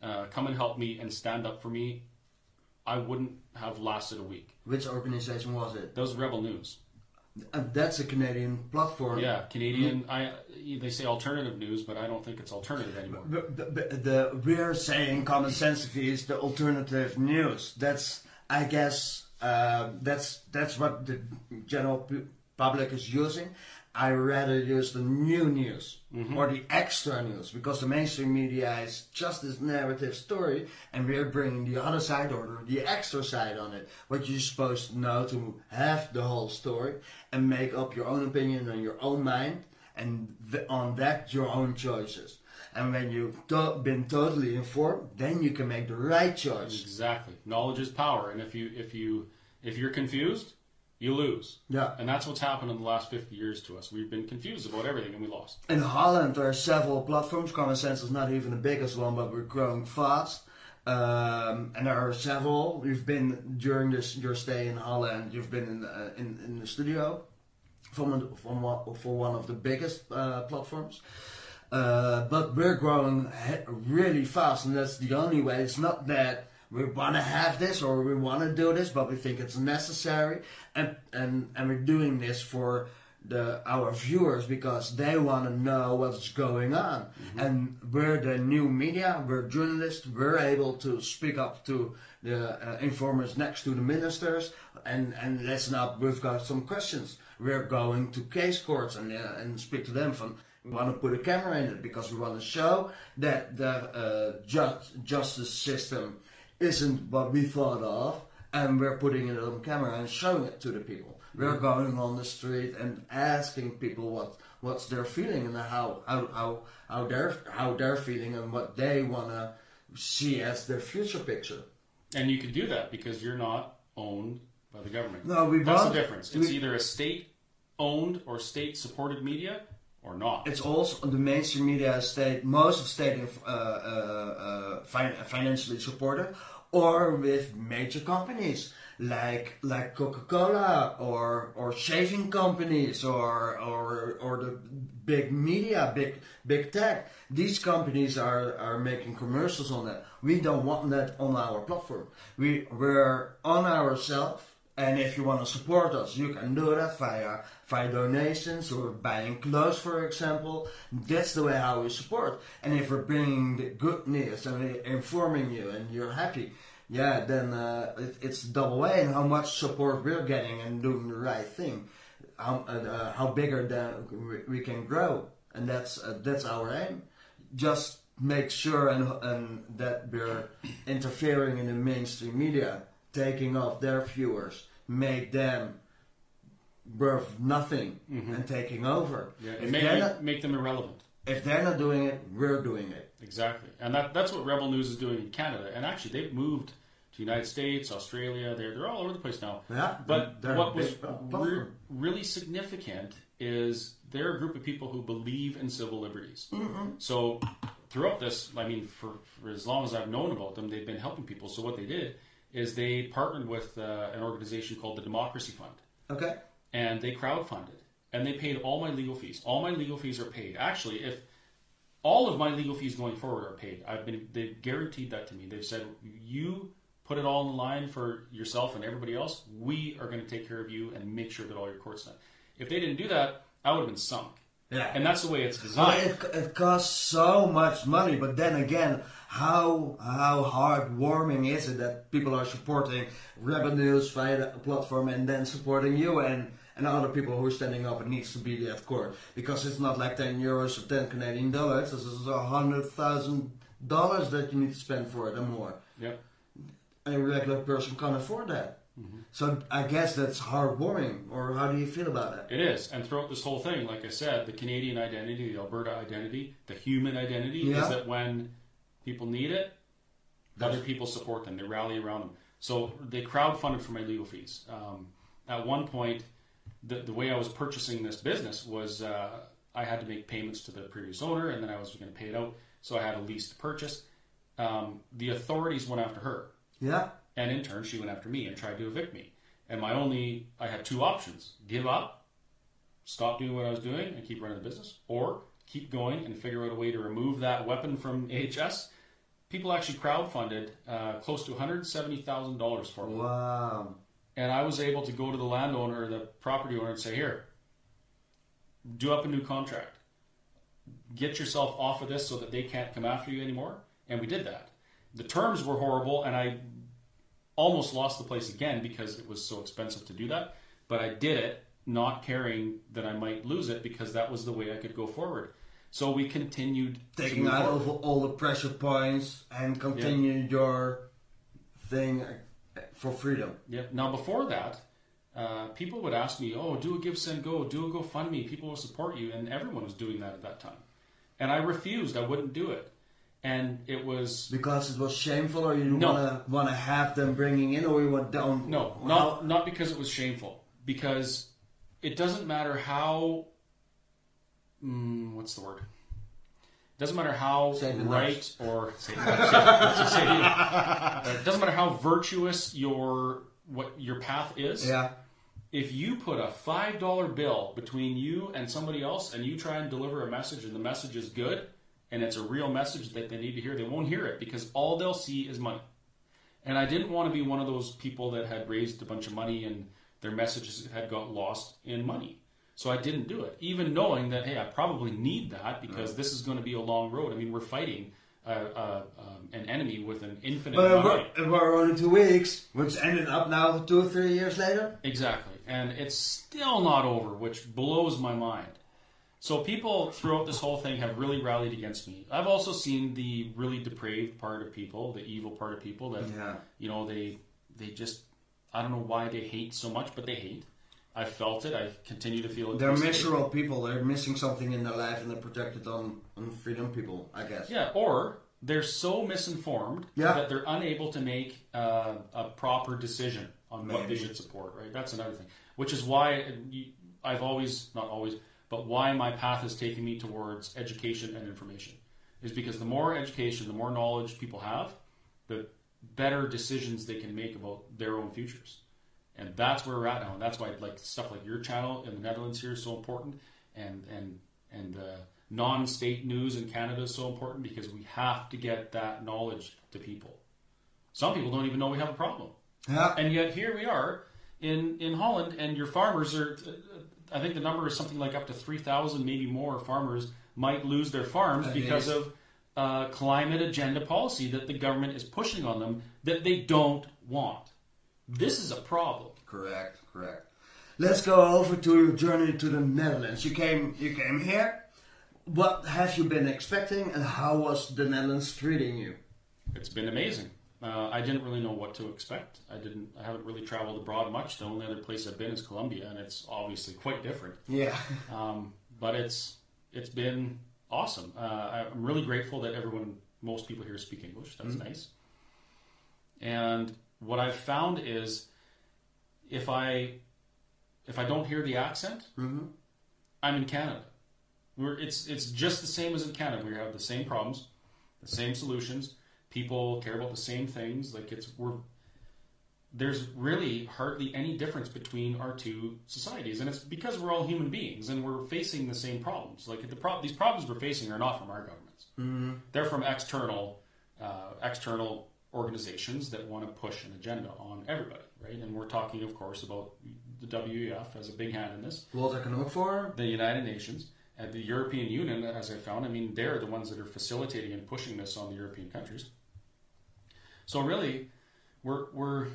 Speaker 2: uh, come and help me and stand up for me, I wouldn't have lasted a week.
Speaker 1: Which organization was it?
Speaker 2: Those Rebel News.
Speaker 1: And that's a Canadian platform.
Speaker 2: Yeah, Canadian. I they say alternative news, but I don't think it's alternative anymore.
Speaker 1: But, but, the we're saying Common Sense is the alternative news. That's I guess uh, that's that's what the general public is using. I rather use the new news mm-hmm. or the extra news because the mainstream media is just this narrative story, and we're bringing the other side or the extra side on it. What you're supposed to know to have the whole story and make up your own opinion on your own mind, and th- on that your own choices. And when you've to- been totally informed, then you can make the right choice.
Speaker 2: Exactly. Knowledge is power, and if you if you if you're confused, you lose.
Speaker 1: Yeah.
Speaker 2: And that's what's happened in the last 50 years to us. We've been confused about everything, and we lost.
Speaker 1: In Holland, there are several platforms. Common Sense is not even the biggest one, but we're growing fast. Um, and there are several. You've been during this your stay in Holland. You've been in uh, in, in the studio from from one, for one of the biggest uh, platforms. Uh, but we're growing really fast, and that's the only way. It's not that we want to have this or we want to do this, but we think it's necessary, and and and we're doing this for the our viewers because they want to know what's going on. And we're the new media, we're journalists, we're able to speak up to the uh, informers next to the ministers and and listen up. We've got some questions. We're going to case courts and uh, and speak to them from. We want to put a camera in it because we want to show that the uh, ju- justice system isn't what we thought of, and we're putting it on camera and showing it to the people. We're mm-hmm. going on the street and asking people what what's their feeling and how how how, how they're how they're feeling and what they wanna see as their future picture.
Speaker 2: And you can do that because you're not owned by the government.
Speaker 1: No, we
Speaker 2: That's the difference. It's
Speaker 1: we-
Speaker 2: either a state-owned or state-supported media or not.
Speaker 1: It's also the mainstream media state most of state uh, uh, uh, fin- financially supported, or with major companies like like Coca Cola or or shaving companies or or or the big media, big big tech. These companies are are making commercials on that. We don't want that on our platform. We we're on ourselves. And if you want to support us, you can do that via via donations or buying clothes, for example. That's the way how we support. And if we're bringing the good news and informing you and you're happy, yeah, then uh, it, it's double way in how much support we're getting and doing the right thing. How uh, uh, how bigger than we, we can grow, and that's uh, that's our aim. Just make sure and and that we're interfering in the mainstream media, taking off their viewers, make them worth nothing, and taking over.
Speaker 2: yeah, and make,
Speaker 1: not,
Speaker 2: make them irrelevant.
Speaker 1: if they're not doing it, we're doing it.
Speaker 2: Exactly, and that, that's what Rebel News is doing in Canada. And actually, they've moved to the United States, Australia. They're they're all over the place now.
Speaker 1: Yeah,
Speaker 2: But what was
Speaker 1: uh,
Speaker 2: re- really significant is they're a group of people who believe in civil liberties. So throughout this, I mean, for, for as long as I've known about them, they've been helping people. So what they did is they partnered with uh, an organization called the Democracy Fund
Speaker 1: Okay.
Speaker 2: And they crowdfunded and they paid all my legal fees. All my legal fees are paid. Actually, if all of my legal fees going forward are paid, I've been they've guaranteed that to me. They've said you put it all in line for yourself and everybody else. We are going to take care of you and make sure that all your court's done. If they didn't do that, I would have been sunk.
Speaker 1: Yeah.
Speaker 2: And that's the way it's designed.
Speaker 1: it, it costs so much money. But then again, how how heartwarming is it that people are supporting Rebel News via the platform and then supporting you and and other people who are standing up it needs to be at court because it's not like ten euros or ten Canadian dollars. This is a hundred thousand dollars that you need to spend for it and more.
Speaker 2: Yep.
Speaker 1: A regular person can't afford that. So I guess that's heartwarming. Or how do you feel about it?
Speaker 2: It is, and throughout this whole thing, like I said, the Canadian identity, the Alberta identity, the human identity
Speaker 1: Yeah.
Speaker 2: is that when people need it, other people support them. They rally around them. So they crowdfunded for my legal fees. Um, at one point, the, the way I was purchasing this business was uh, I had to make payments to the previous owner, and then I was going to pay it out. So I had a lease to purchase. Um, the authorities went after her.
Speaker 1: Yeah.
Speaker 2: And in turn, she went after me and tried to evict me. And my only, I had two options give up, stop doing what I was doing, and keep running the business, or keep going and figure out a way to remove that weapon from AHS. People actually crowdfunded uh, close to $170,000 for me.
Speaker 1: Wow.
Speaker 2: And I was able to go to the landowner, the property owner, and say, "Here, do up a new contract. Get yourself off of this so that they can't come after you anymore." And we did that. The terms were horrible, and I almost lost the place again because it was so expensive to do that. But I did it, not caring that I might lose it because that was the way I could go forward. So we continued
Speaker 1: Taking out of all the pressure points and continue your thing for freedom.
Speaker 2: Yeah. Now before that, uh, people would ask me, "Oh, do a GiveSendGo, do a GoFundMe. People will support you," and everyone was doing that at that time, and I refused. I wouldn't do it, and it was
Speaker 1: Because it was shameful, or you
Speaker 2: No.
Speaker 1: wanna wanna have them bringing in, or you want don't.
Speaker 2: no, not not because it was shameful. Because it doesn't matter how. Mm, what's the word? It doesn't matter how
Speaker 1: Satan
Speaker 2: right or Satan loves, yeah, let's just say, uh, it doesn't matter how virtuous your what your path is.
Speaker 1: Yeah,
Speaker 2: if you put a five dollar bill between you and somebody else and you try and deliver a message and the message is good and it's a real message that they need to hear, they won't hear it because all they'll see is money. And I didn't want to be one of those people that had raised a bunch of money and their messages had got lost in money. So I didn't do it, even knowing that hey, I probably need that because this is going to be a long road. I mean, we're fighting uh, uh, um, an enemy with an infinite
Speaker 1: but were, were only two weeks, which ended up now two or three years later.
Speaker 2: Exactly. And it's still not over, which blows my mind. So people throughout this whole thing have really rallied against me. I've also seen the really depraved part of people, the evil part of people that
Speaker 1: Yeah.
Speaker 2: you know, they they just I don't know why they hate so much, but they hate. I felt it. I continue to feel it.
Speaker 1: They're miserable people. They're missing something in their life, and they're projected on on freedom people. I guess.
Speaker 2: Yeah, or they're so misinformed
Speaker 1: Yeah.
Speaker 2: that they're unable to make uh, a proper decision on what they should support. Right, that's another thing. Which is why uh, I've always, not always, but why my path has taken me towards education and information is because the more education, the more knowledge people have, the better decisions they can make about their own futures. And that's where we're at now, and that's why like stuff like your channel in the Netherlands here is so important, and and and uh, non-state news in Canada is so important because we have to get that knowledge to people. Some people don't even know we have a problem,
Speaker 1: Yeah.
Speaker 2: and yet here we are in in Holland, and your farmers are. I think the number is something like up to three thousand, maybe more farmers might lose their farms
Speaker 1: That
Speaker 2: because
Speaker 1: is-
Speaker 2: of uh, climate agenda policy that the government is pushing on them that they don't want. This is a problem.
Speaker 1: Correct, correct. Let's go over to your journey to the Netherlands. You came, you came here. What have you been expecting, and how was the Netherlands treating you?
Speaker 2: It's been amazing. Uh, I didn't really know what to expect. I didn't. I haven't really traveled abroad much. The only other place I've been is Colombia, and it's obviously quite different.
Speaker 1: Yeah,
Speaker 2: Um, but it's it's been awesome. Uh, I'm really grateful that everyone, most people here speak English. That's nice. And what I've found is, if I if I don't hear the accent, I'm in Canada. We're, it's it's just the same as in Canada. We have the same problems, the same solutions. People care about the same things. Like it's we're there's really hardly any difference between our two societies, and it's because we're all human beings and we're facing the same problems. Like the pro- these problems we're facing are not from our governments; they're from external uh, external organizations that want to push an agenda on everybody, right? And we're talking, of course, about the WEF as a big hand in this
Speaker 1: World Economic Forum.
Speaker 2: the United Nations and the European Union, as I found, I mean, they're the ones that are facilitating and pushing this on the European countries. So really, we're we're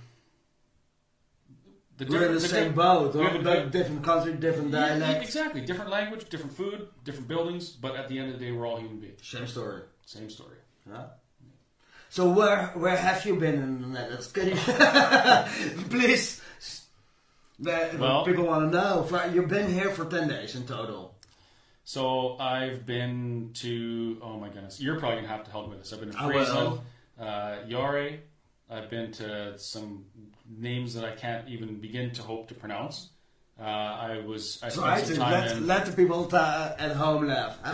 Speaker 2: the
Speaker 1: We're in the,
Speaker 2: the
Speaker 1: same boat.
Speaker 2: we have a
Speaker 1: but different country, different dialect.
Speaker 2: exactly, different language, different food, different buildings, but at the end of the day, we're all human beings.
Speaker 1: Same story.
Speaker 2: Same story.
Speaker 1: Yeah. So where where have you been in the Netherlands? Can you please?
Speaker 2: Well-
Speaker 1: people want to know. You've been here for ten days in total.
Speaker 2: So I've been to oh my goodness, you're probably gonna have to help me with this. I've been to Friesland, uh, Yare. I've been to some names that I can't even begin to hope to pronounce. Uh, I was I
Speaker 1: Try
Speaker 2: spent
Speaker 1: to
Speaker 2: some time
Speaker 1: let,
Speaker 2: in
Speaker 1: let the people ta- at home laugh.
Speaker 2: uh,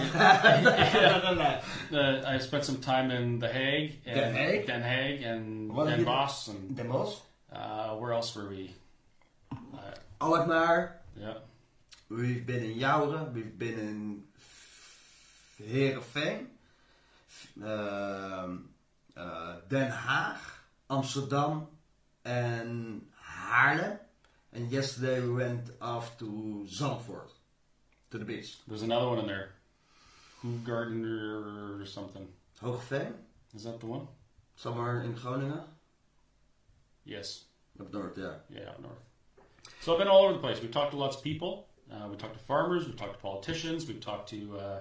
Speaker 2: I spent some time in The Hague, and
Speaker 1: Den Haag?
Speaker 2: Den Haag, and
Speaker 1: What
Speaker 2: Den Bosch, and
Speaker 1: Den Bosch.
Speaker 2: uh, where else were we? Uh,
Speaker 1: Alkmaar.
Speaker 2: yeah,
Speaker 1: We've been in Jouren. We've been in Heerenveen. Um, uh, Den Haag. Amsterdam. En Haarlem, and yesterday we went off to Zandvoort, to the beach.
Speaker 2: There's another one in there. Hoefgardner or something.
Speaker 1: Hoogveen,
Speaker 2: Is that the one?
Speaker 1: somewhere in Groningen,
Speaker 2: Yes.
Speaker 1: up north. Yeah.
Speaker 2: Yeah, up north. So I've been all over the place. We've talked to lots of people. Uh, we talked to farmers. We've talked to politicians. We've talked to uh,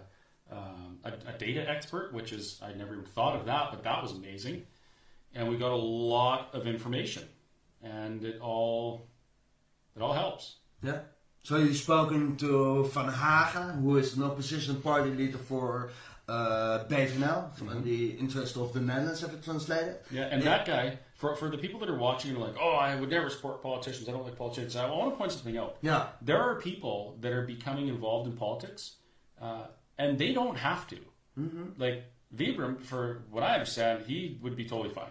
Speaker 2: um, a, a data expert, which is I never even thought of that, but that was amazing. And we got a lot of information, and it all it all helps.
Speaker 1: Yeah. So you've spoken to Van Haga, who is an opposition party leader for uh, BVNL, from the interest of the Netherlands, if it's translated.
Speaker 2: Yeah, and that guy, for, for the people that are watching and are like, oh, I would never support politicians. I don't like politicians. I want to point something out.
Speaker 1: Yeah.
Speaker 2: There are people that are becoming involved in politics, uh, and they don't have to. Mm-hmm. Like Wybren, for what I understand, he would be totally fine.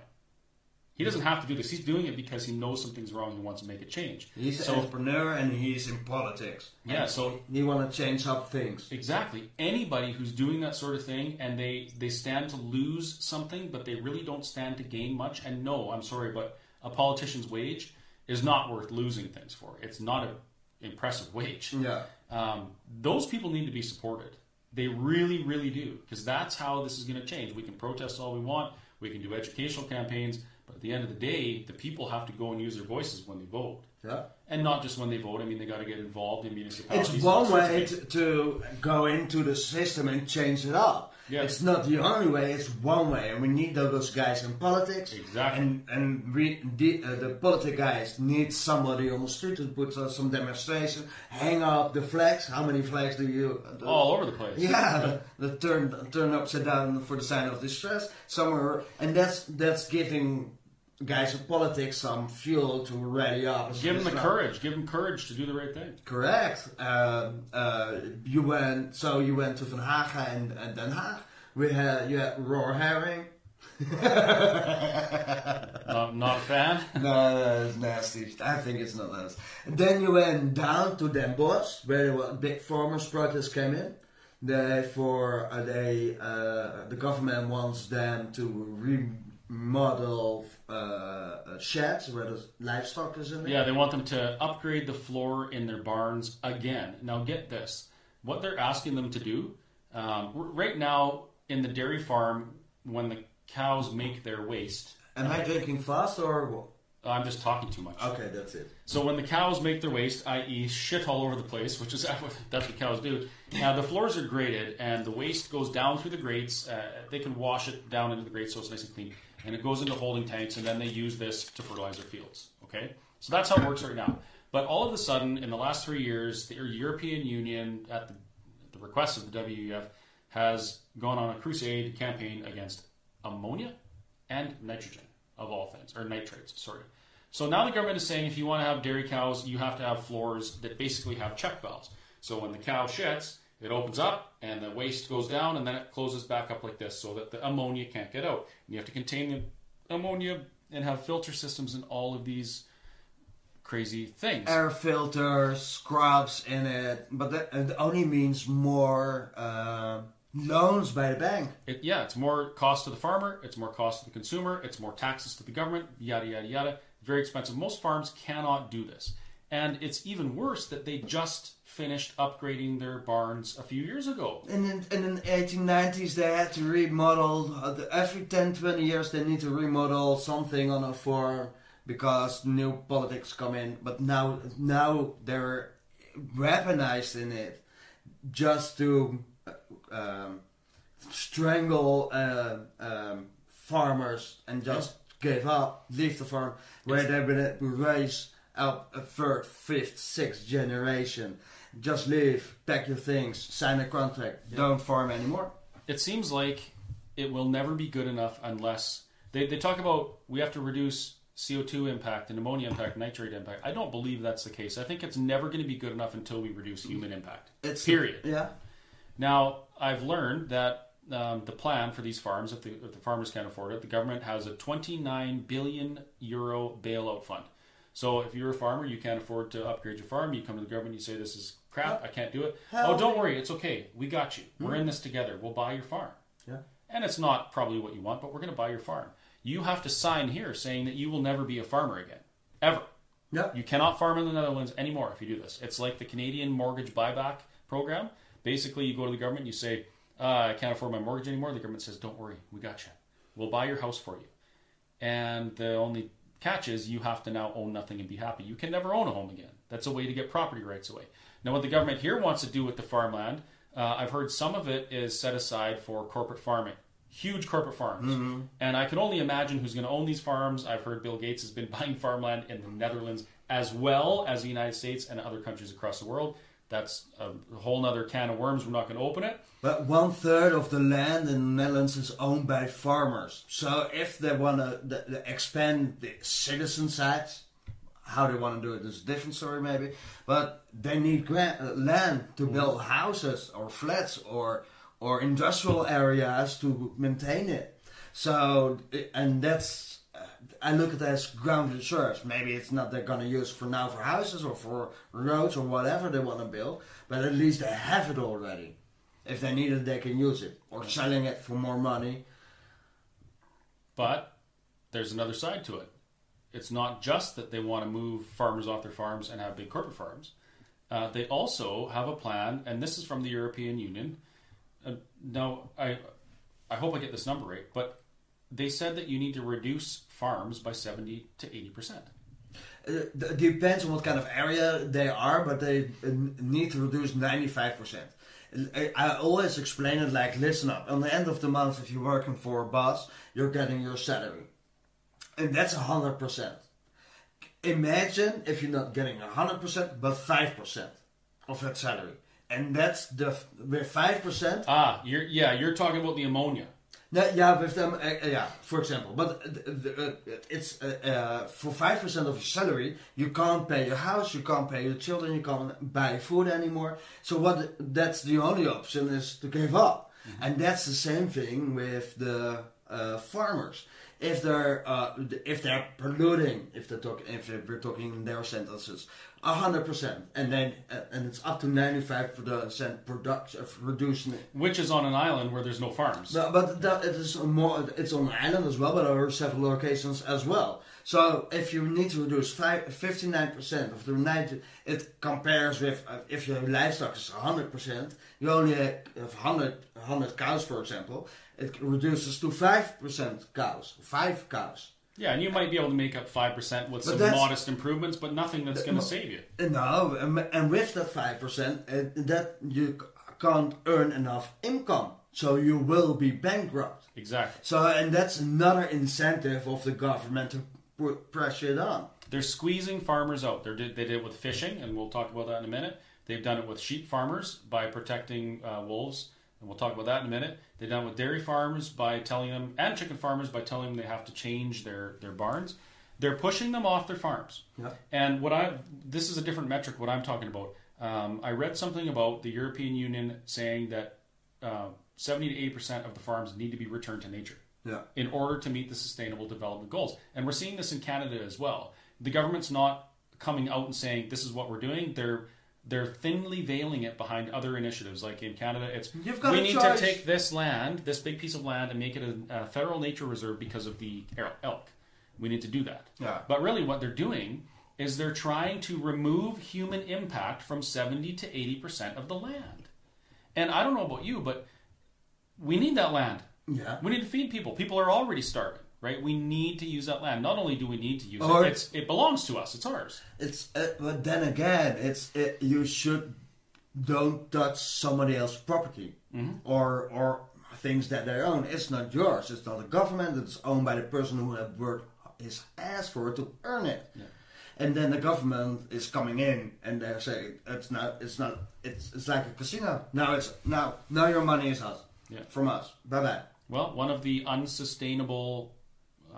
Speaker 2: He doesn't have to do this. He's doing it because he knows something's wrong. He wants to make a change.
Speaker 1: He's
Speaker 2: So-
Speaker 1: an entrepreneur and he's in politics.
Speaker 2: Yeah, so
Speaker 1: He want to change up things.
Speaker 2: Exactly. Anybody who's doing that sort of thing and they they stand to lose something, but they really don't stand to gain much. And no, I'm sorry, but a politician's wage is not worth losing things for. It's not an impressive wage.
Speaker 1: Yeah.
Speaker 2: Um, those people need to be supported. They really, really do, because that's how this is going to change. We can protest all we want. We can do educational campaigns, but at the end of the day, the people have to go and use their voices when they vote,
Speaker 1: Yeah.
Speaker 2: and not just when they vote. I mean, they got to get involved in municipalities.
Speaker 1: It's one way to, to go into the system and change it up.
Speaker 2: Yeah.
Speaker 1: It's not the only way. It's one way, and we need those guys in politics.
Speaker 2: Exactly.
Speaker 1: And and we, the uh, the politic guys need somebody on the street to put uh, some demonstration, hang up the flags. How many flags do you? Uh,
Speaker 2: all over the place.
Speaker 1: yeah, the turn turn upside down for the sign of distress somewhere, and that's that's giving guys in politics some fuel to rally up.
Speaker 2: Give them the
Speaker 1: It's
Speaker 2: courage. Give them courage to do the right thing.
Speaker 1: Correct. Uh, uh, you went so you went to Van Haga and, and Den Haag. We had you had raw herring.
Speaker 2: Not, not a fan.
Speaker 1: no, that's nasty. I think it's not nice. Then you went down to Den Bosch, where the big farmers' protests came in. They for uh, they uh, the government wants them to remodel uh, sheds where the livestock is in there.
Speaker 2: Yeah, they want them to upgrade the floor in their barns again. Now, get this: what they're asking them to do um, right now in the dairy farm, when the cows make their waste.
Speaker 1: Am I drinking fast or what?
Speaker 2: I'm just talking too much.
Speaker 1: Okay, that's it.
Speaker 2: So when the cows make their waste, i.e., shit all over the place, which is that's what cows do. Now the floors are graded, and the waste goes down through the grates. Uh, they can wash it down into the grates so it's nice and clean, and it goes into holding tanks, and then they use this to fertilize their fields. Okay, so that's how it works right now. But all of a sudden, in the last three years, the European Union, at the, at the request of the WEF, has gone on a crusade campaign against ammonia and nitrogen, of all things, or nitrates, sorry. So now the government is saying if you want to have dairy cows, you have to have floors that basically have check valves. So when the cow shits, it opens up and the waste goes down and then it closes back up like this so that the ammonia can't get out. And you have to contain the ammonia and have filter systems in all of these crazy things.
Speaker 1: air filters, scrubs in it, but that it only means more uh, loans by the bank.
Speaker 2: It, yeah, it's more cost to the farmer, it's more cost to the consumer, it's more taxes to the government, yada, yada, yada. Very expensive. Most farms cannot do this. And it's even worse that they just finished upgrading their barns a few years ago.
Speaker 1: And in, and in the 1890s, they had to remodel. Uh, the, every 10, 20 years, they need to remodel something on a farm because new politics come in. But now, now they're weaponized in it just to um, strangle uh, um, farmers and just give up, leave the farm where they've been raised up a third, fifth, sixth generation. Just leave, pack your things, sign a contract, don't farm anymore.
Speaker 2: It seems like it will never be good enough unless they, they talk about we have to reduce CO2 impact and ammonia impact, nitrate impact. I don't believe that's the case. I think it's never going to be good enough until we reduce human impact.
Speaker 1: It's
Speaker 2: Period.
Speaker 1: yeah.
Speaker 2: Now, I've learned that um, the plan for these farms, if the, if the farmers can't afford it, the government has a 29 billion euro bailout fund. So if you're a farmer, you can't afford to upgrade your farm, you come to the government, you say, This is crap, I can't do it.
Speaker 1: Hell
Speaker 2: oh, don't worry, it's okay. We got you. We're in this together. We'll buy your farm.
Speaker 1: Yeah.
Speaker 2: And it's not probably what you want, but we're going to buy your farm. You have to sign here saying that you will never be a farmer again. Ever.
Speaker 1: Yeah.
Speaker 2: You cannot farm in the Netherlands anymore if you do this. It's like the Canadian mortgage buyback program. Basically, you go to the government, you say, uh, I can't afford my mortgage anymore. The government says, Don't worry, we got you. We'll buy your house for you. And the only catch is you have to now own nothing and be happy. You can never own a home again. That's a way to get property rights away. Now, what the government here wants to do with the farmland, uh, I've heard some of it is set aside for corporate farming. Huge corporate farms. And I can only imagine who's going to own these farms. I've heard Bill Gates has been buying farmland in the Netherlands as well as the United States and other countries across the world. That's a whole other can of worms. We're not going to open it.
Speaker 1: But one third of the land in the Netherlands is owned by farmers. So if they want to expand the citizen sites, how they want to do it is a different story maybe. But they need uh, land to build houses or flats or or industrial areas to maintain it. So and that's I look at it as ground reserves. Maybe it's not they're gonna use for now for houses or for roads or whatever they want to build, but at least they have it already. If they need it, they can use it or selling it for more money.
Speaker 2: But there's another side to it. It's not just that they want to move farmers off their farms and have big corporate farms. Uh, they also have a plan, and this is from the European Union. Uh, now, I, I hope I get this number right, but they said that you need to reduce farms by 70 to 80 percent.
Speaker 1: It Uh, depends on what kind of area they are, but they uh, need to reduce 95%. I I always explain it like listen up. On the end of the month, if you're working for a boss, you're getting your salary. And that's 100%. Imagine if you're not getting 100%, but 5% of that salary. And that's the, with 5%,
Speaker 2: Ah, you're yeah, you're talking about the ammonia.
Speaker 1: Yeah, with them, uh, yeah, for example. But uh, it's uh, for 5% of your salary, you can't pay your house, you can't pay your children, you can't buy food anymore. So what? that's the only option is to give up. And that's the same thing with the uh, farmers. If they're uh, if they're polluting, if they're talking, if we're talking in their sentences, hundred percent, and then uh, and it's up to ninety five percent production of reducing it.
Speaker 2: Which is on an island where there's no farms.
Speaker 1: No, but that, it is more. It's on an island as well, but there are several locations as well. So if you need to reduce fifty nine percent of the ninety, it compares with uh, if your livestock is hundred percent. You only have 100, 100 cows, for example. It reduces to five percent cows, five cows.
Speaker 2: Yeah, and you might be able to make up five percent with
Speaker 1: But
Speaker 2: some
Speaker 1: that's-
Speaker 2: modest improvements, but nothing that's going to save you.
Speaker 1: No, and- and with that five percent, that you c- can't earn enough income, so you will be bankrupt.
Speaker 2: Exactly.
Speaker 1: So, and that's another incentive of the government to put pressure it on.
Speaker 2: They're squeezing farmers out. They're, they did it with fishing, and we'll talk about that in a minute. They've done it with sheep farmers by protecting uh, wolves, and we'll talk about that in a minute. They've done with dairy farmers by telling them, and chicken farmers by telling them they have to change their, their barns. They're pushing them off their farms.
Speaker 1: Yeah.
Speaker 2: And what I this is a different metric. What I'm talking about. Um, I read something about the European Union saying that uh, 70 to 80 percent of the farms need to be returned to nature
Speaker 1: Yeah.
Speaker 2: in order to meet the sustainable development goals. And we're seeing this in Canada as well. The government's not coming out and saying this is what we're doing. They're they're thinly veiling it behind other initiatives. Like in Canada, it's we need
Speaker 1: choice.
Speaker 2: to take this land, this big piece of land, and make it a, a federal nature reserve because of the elk. We need to do that.
Speaker 1: Yeah.
Speaker 2: But really, what they're doing is they're trying to remove human impact from 70 to 80 percent of the land. And I don't know about you, but we need that land.
Speaker 1: Yeah.
Speaker 2: We need to feed people. People are already starving, right? We need to use that land. Not only do we need to use
Speaker 1: Or-
Speaker 2: it, it's, it belongs to us. It's ours.
Speaker 1: It's uh, but then again, it's it, you should don't touch somebody else's property or or things that they own. It's not yours. It's not the government. It's owned by the person who had worked his ass for it to earn it. And then the government is coming in and they say it's not. It's not. It's it's like a casino. Now it's now now your money is us
Speaker 2: Yeah.
Speaker 1: from us. Bye bye.
Speaker 2: Well, one of the unsustainable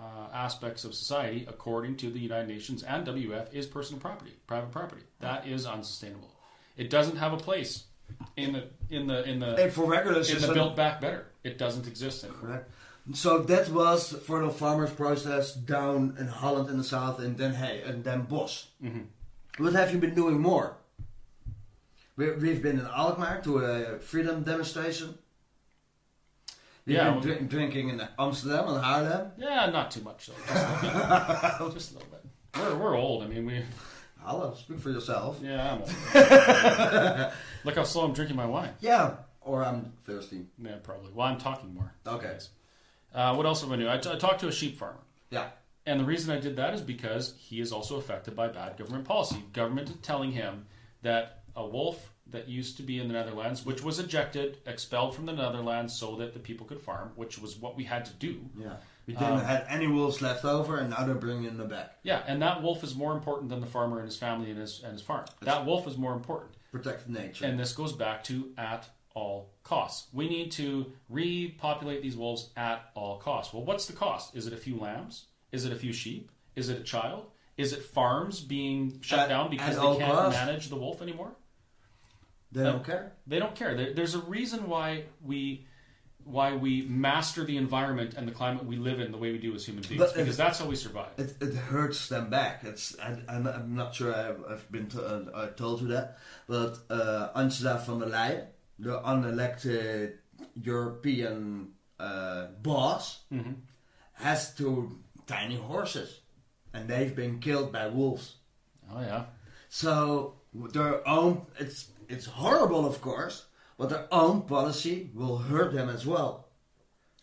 Speaker 2: uh, aspects of society, according to the United Nations and WEF, is personal property, private property. That is unsustainable. It doesn't have a place in the in the in the
Speaker 1: And for regular
Speaker 2: in the build back better. It doesn't exist anymore.
Speaker 1: Correct. So that was for the farmers' protest down in Holland in the south, and then hey, and Den Bosch. What have you been doing more? We, we've been in Alkmaar to a freedom demonstration. We've
Speaker 2: Yeah,
Speaker 1: been
Speaker 2: well-
Speaker 1: drink, drinking in Amsterdam and Haarlem.
Speaker 2: Yeah, not too much though. Just a little bit. Just a little bit. We're, we're old. I mean, we.
Speaker 1: Hello, speak for yourself.
Speaker 2: Yeah, I'm old. Look how slow I'm drinking my wine.
Speaker 1: Yeah, or I'm thirsty.
Speaker 2: Yeah, probably. Well, I'm talking more.
Speaker 1: Okay.
Speaker 2: Uh, what else have I do? I, t- I talked to a sheep farmer.
Speaker 1: Yeah.
Speaker 2: And the reason I did that is because he is also affected by bad government policy. Government is telling him that a wolf that used to be in the Netherlands, which was ejected, expelled from the Netherlands so that the people could farm, which was what we had to do.
Speaker 1: Yeah. We didn't um, have any wolves left over, and now they're bringing them back.
Speaker 2: Yeah, and that wolf is more important than the farmer and his family and his and his farm. That wolf is more important.
Speaker 1: Protect nature.
Speaker 2: And this goes back to at all costs. We need to repopulate these wolves at all costs. Well, what's the cost? Is it a few lambs? Is it a few sheep? Is it a child? Is it farms being shut
Speaker 1: At-
Speaker 2: down because they can't
Speaker 1: costs.
Speaker 2: manage the wolf anymore?
Speaker 1: They don't care.
Speaker 2: They don't care. There, there's a reason why we why we master the environment and the climate we live in the way we do as human beings
Speaker 1: But
Speaker 2: because that's how we survive.
Speaker 1: It, it hurts them back. It's and I'm not sure I've, I've been to, uh, I told you that, but uh, Angela von der Leyen, the unelected European uh, boss,
Speaker 2: Mhm.
Speaker 1: has two tiny horses, and they've been killed by wolves.
Speaker 2: Oh yeah.
Speaker 1: So their own it's it's horrible, of course, but their own policy will hurt them as well.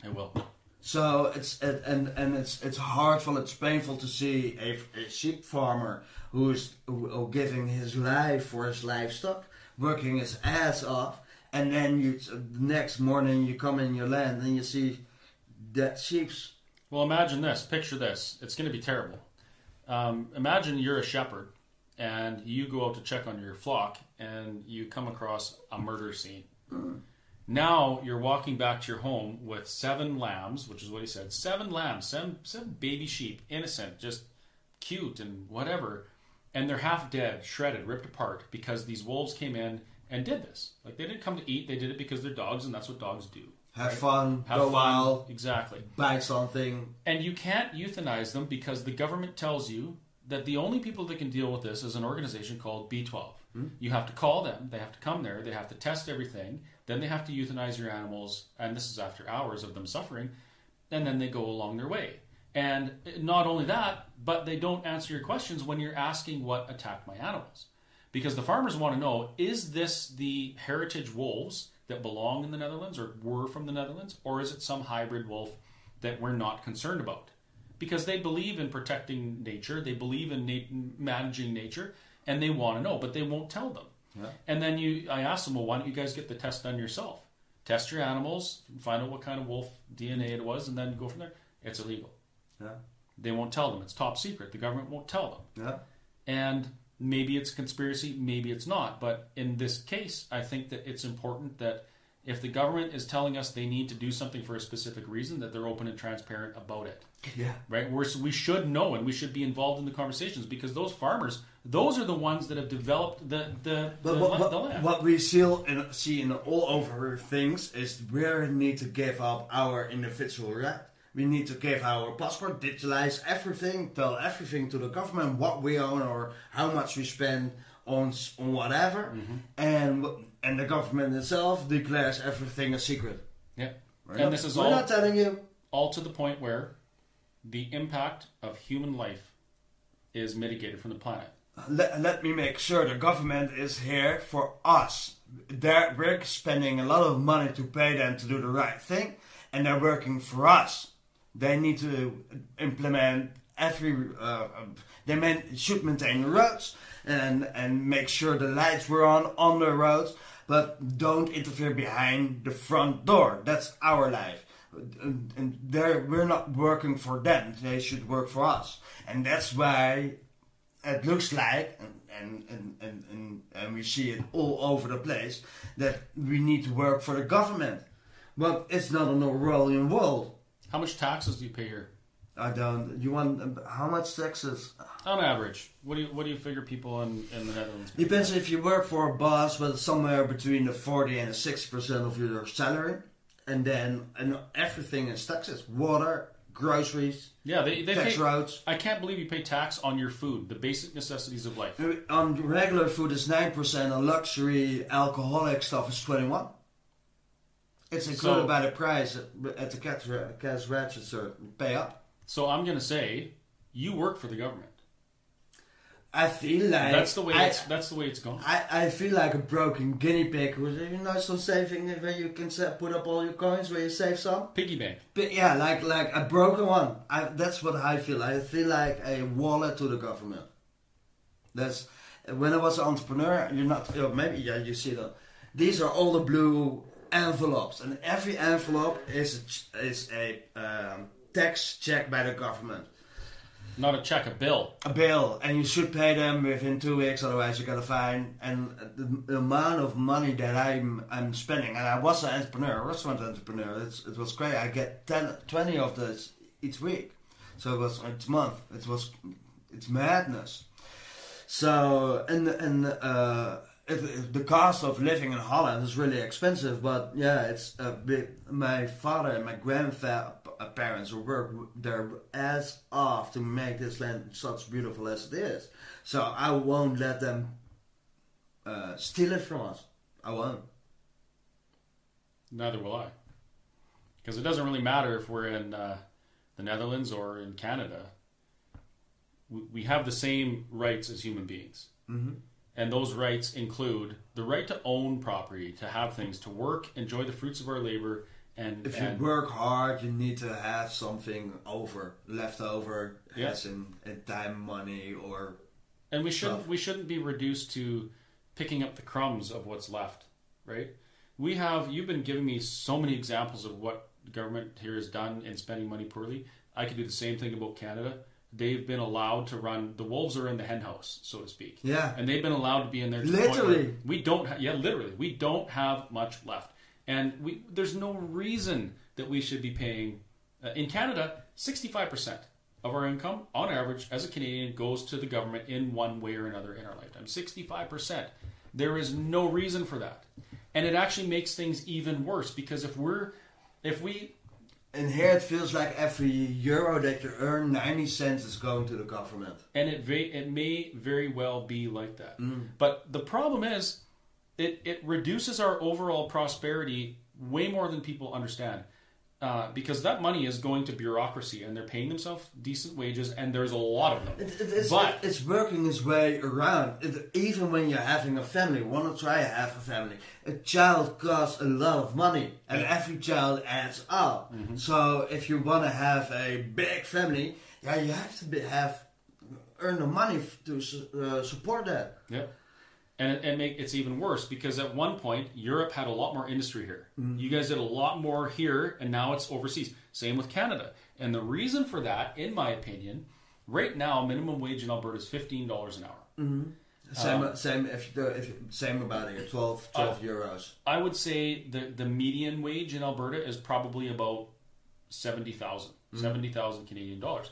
Speaker 2: It will.
Speaker 1: So it's it, and and it's it's hurtful. It's painful to see a, a sheep farmer who's who, who giving his life for his livestock, working his ass off, and then you the next morning you come in your land and you see dead sheep's.
Speaker 2: Well, imagine this. Picture this. It's going to be terrible. Um, imagine you're a shepherd and you go out to check on your flock and you come across a murder scene. Now you're walking back to your home with seven lambs, which is what he said. Seven lambs, seven, seven baby sheep, innocent, just cute and whatever. And they're half dead, shredded, ripped apart because these wolves came in and did this. Like they didn't come to eat, they did it because they're dogs and that's what dogs do.
Speaker 1: Have fun,
Speaker 2: Have
Speaker 1: go
Speaker 2: fun.
Speaker 1: wild,
Speaker 2: Exactly.
Speaker 1: bite something.
Speaker 2: And you can't euthanize them because the government tells you that the only people that can deal with this is an organization called BIJ12. Hmm? You have to call them, they have to come there, they have to test everything, then they have to euthanize your animals, and this is after hours of them suffering, and then they go along their way. And not only that, but they don't answer your questions when you're asking what attacked my animals. Because the farmers want to know is this the heritage wolves that belong in the Netherlands or were from the Netherlands, or is it some hybrid wolf that we're not concerned about? Because they believe in protecting nature, they believe in na- managing nature, and they want to know, but they won't tell them.
Speaker 1: Yeah.
Speaker 2: And then you, I asked them, well, why don't you guys get the test done yourself? Test your animals, find out what kind of wolf DNA it was, and then go from there. It's illegal.
Speaker 1: Yeah,
Speaker 2: They won't tell them. It's top secret. The government won't tell them.
Speaker 1: yeah.
Speaker 2: And maybe it's a conspiracy, maybe it's not. But in this case, I think that it's important that if the government is telling us they need to do something for a specific reason, that they're open and transparent about it.
Speaker 1: Yeah.
Speaker 2: Right? We're, we should know and we should be involved in the conversations because those farmers, those are the ones that have developed the the, the,
Speaker 1: But what, what,
Speaker 2: the land.
Speaker 1: what we see in, see in all over things is we need to give up our individual right. We need to give our passport, digitalize everything, tell everything to the government what we own or how much we spend on on whatever,
Speaker 2: Mm-hmm.
Speaker 1: and and the government itself declares everything a secret.
Speaker 2: yeah.
Speaker 1: We're
Speaker 2: And
Speaker 1: not-
Speaker 2: this is
Speaker 1: we're
Speaker 2: all
Speaker 1: not telling you.
Speaker 2: all to the point where the impact of human life is mitigated from the planet.
Speaker 1: Let, let me make sure the government is here for us. They're, we're spending a lot of money to pay them to do the right thing, and they're working for us. They need to implement every. Uh, um, they man, should maintain roads and and make sure the lights were on on the roads, but don't interfere behind the front door. That's our life. And, they're, we're not working for them. They should work for us, and that's why it looks like, and, and, and, and, and, and we see it all over the place, that we need to work for the government. But it's not an Orwellian world.
Speaker 2: How much taxes do you pay here?
Speaker 1: I don't. You want how much taxes?
Speaker 2: On average, what do you what do you figure people in, in the Netherlands?
Speaker 1: Depends if you work for a boss, but it's somewhere between the forty and sixty percent of your salary, and then and everything is taxes: water, groceries,
Speaker 2: Yeah, they, they
Speaker 1: tax
Speaker 2: pay.
Speaker 1: roads.
Speaker 2: I can't believe you pay tax on your food, the basic necessities of life.
Speaker 1: On regular food is nine percent. On luxury alcoholic stuff is twenty one. It's included
Speaker 2: So-
Speaker 1: by the price at the cash register. Pay up.
Speaker 2: So I'm going to say, you work for the government.
Speaker 1: I feel like
Speaker 2: That's the way.
Speaker 1: I,
Speaker 2: it's, that's the way it's going.
Speaker 1: I, I feel like a broken guinea pig. with, You know, some saving where you can put up all your coins, where you save some.
Speaker 2: Piggy bank.
Speaker 1: But yeah, like like a broken one. I, that's what I feel. I feel like a wallet to the government. That's when I was an entrepreneur. You're not. uh, Maybe yeah, you see that. These are all the blue envelopes, and every envelope is a, is a um, tax check by the government.
Speaker 2: Not a check, a bill.
Speaker 1: A bill, and you should pay them within two weeks, otherwise you got a fine. And the, the amount of money that I'm I'm spending, and I was an entrepreneur, a restaurant entrepreneur. It's, it was great. I get 10, 20 of this each week, so it was each month. It was it's madness. So and and uh, if the cost of living in Holland is really expensive, but yeah, it's a bit. My father and my grandparents work their ass off to make this land such beautiful as it is. So I won't let them uh, steal it from us. I won't.
Speaker 2: Neither will I. Because it doesn't really matter if we're in uh, the Netherlands or in Canada. We, we have the same rights as human beings.
Speaker 1: Mm-hmm.
Speaker 2: And those rights include the right to own property, to have things, to work, enjoy the fruits of our labor, and,
Speaker 1: If you work hard, you need to have something over, left over,
Speaker 2: Yeah.
Speaker 1: as in, in time, money, or
Speaker 2: and we shouldn't
Speaker 1: Tough.
Speaker 2: we shouldn't be reduced to picking up the crumbs of what's left, right? We have you've been giving me so many examples of what government here has done in spending money poorly. I could do the same thing about Canada. They've been allowed to run. The wolves are in the henhouse, so to speak.
Speaker 1: yeah.
Speaker 2: and they've been allowed to be in there. To the point where
Speaker 1: Literally.
Speaker 2: we don't. Ha- yeah, literally, we don't have much left, and we there's no reason that we should be paying. Uh, in Canada, 65 percent of our income, on average, as a Canadian, goes to the government in one way or another in our lifetime. 65 percent. There is no reason for that, and it actually makes things even worse because if we're if we
Speaker 1: And here it feels like every euro that you earn, 90 cents is going to the government.
Speaker 2: and it it may very well be like that. Mm. But the problem is, it it reduces our overall prosperity way more than people understand, uh, because that money is going to bureaucracy, and they're paying themselves decent wages, and there's a lot of them.
Speaker 1: It, it, it's,
Speaker 2: But-
Speaker 1: it's working its way around. It, even when you're having a family, want to try to have a family, a child costs a lot of money, and every child adds up. So if you want to have a big family, yeah, you have to be, have earn the money to uh, support that.
Speaker 2: Yep. And it, and make it's even worse because at one point Europe had a lot more industry here. Mm-hmm. You guys did a lot more here, and now it's overseas. Same with Canada. And the reason for that, in my opinion, right now minimum wage in Alberta is fifteen dollars an hour. Mm-hmm.
Speaker 1: Same, um, same if the if same about it, 12, 12 euros.
Speaker 2: I would say the the median wage in Alberta is probably about 70,000 mm-hmm. 70,000 Canadian dollars.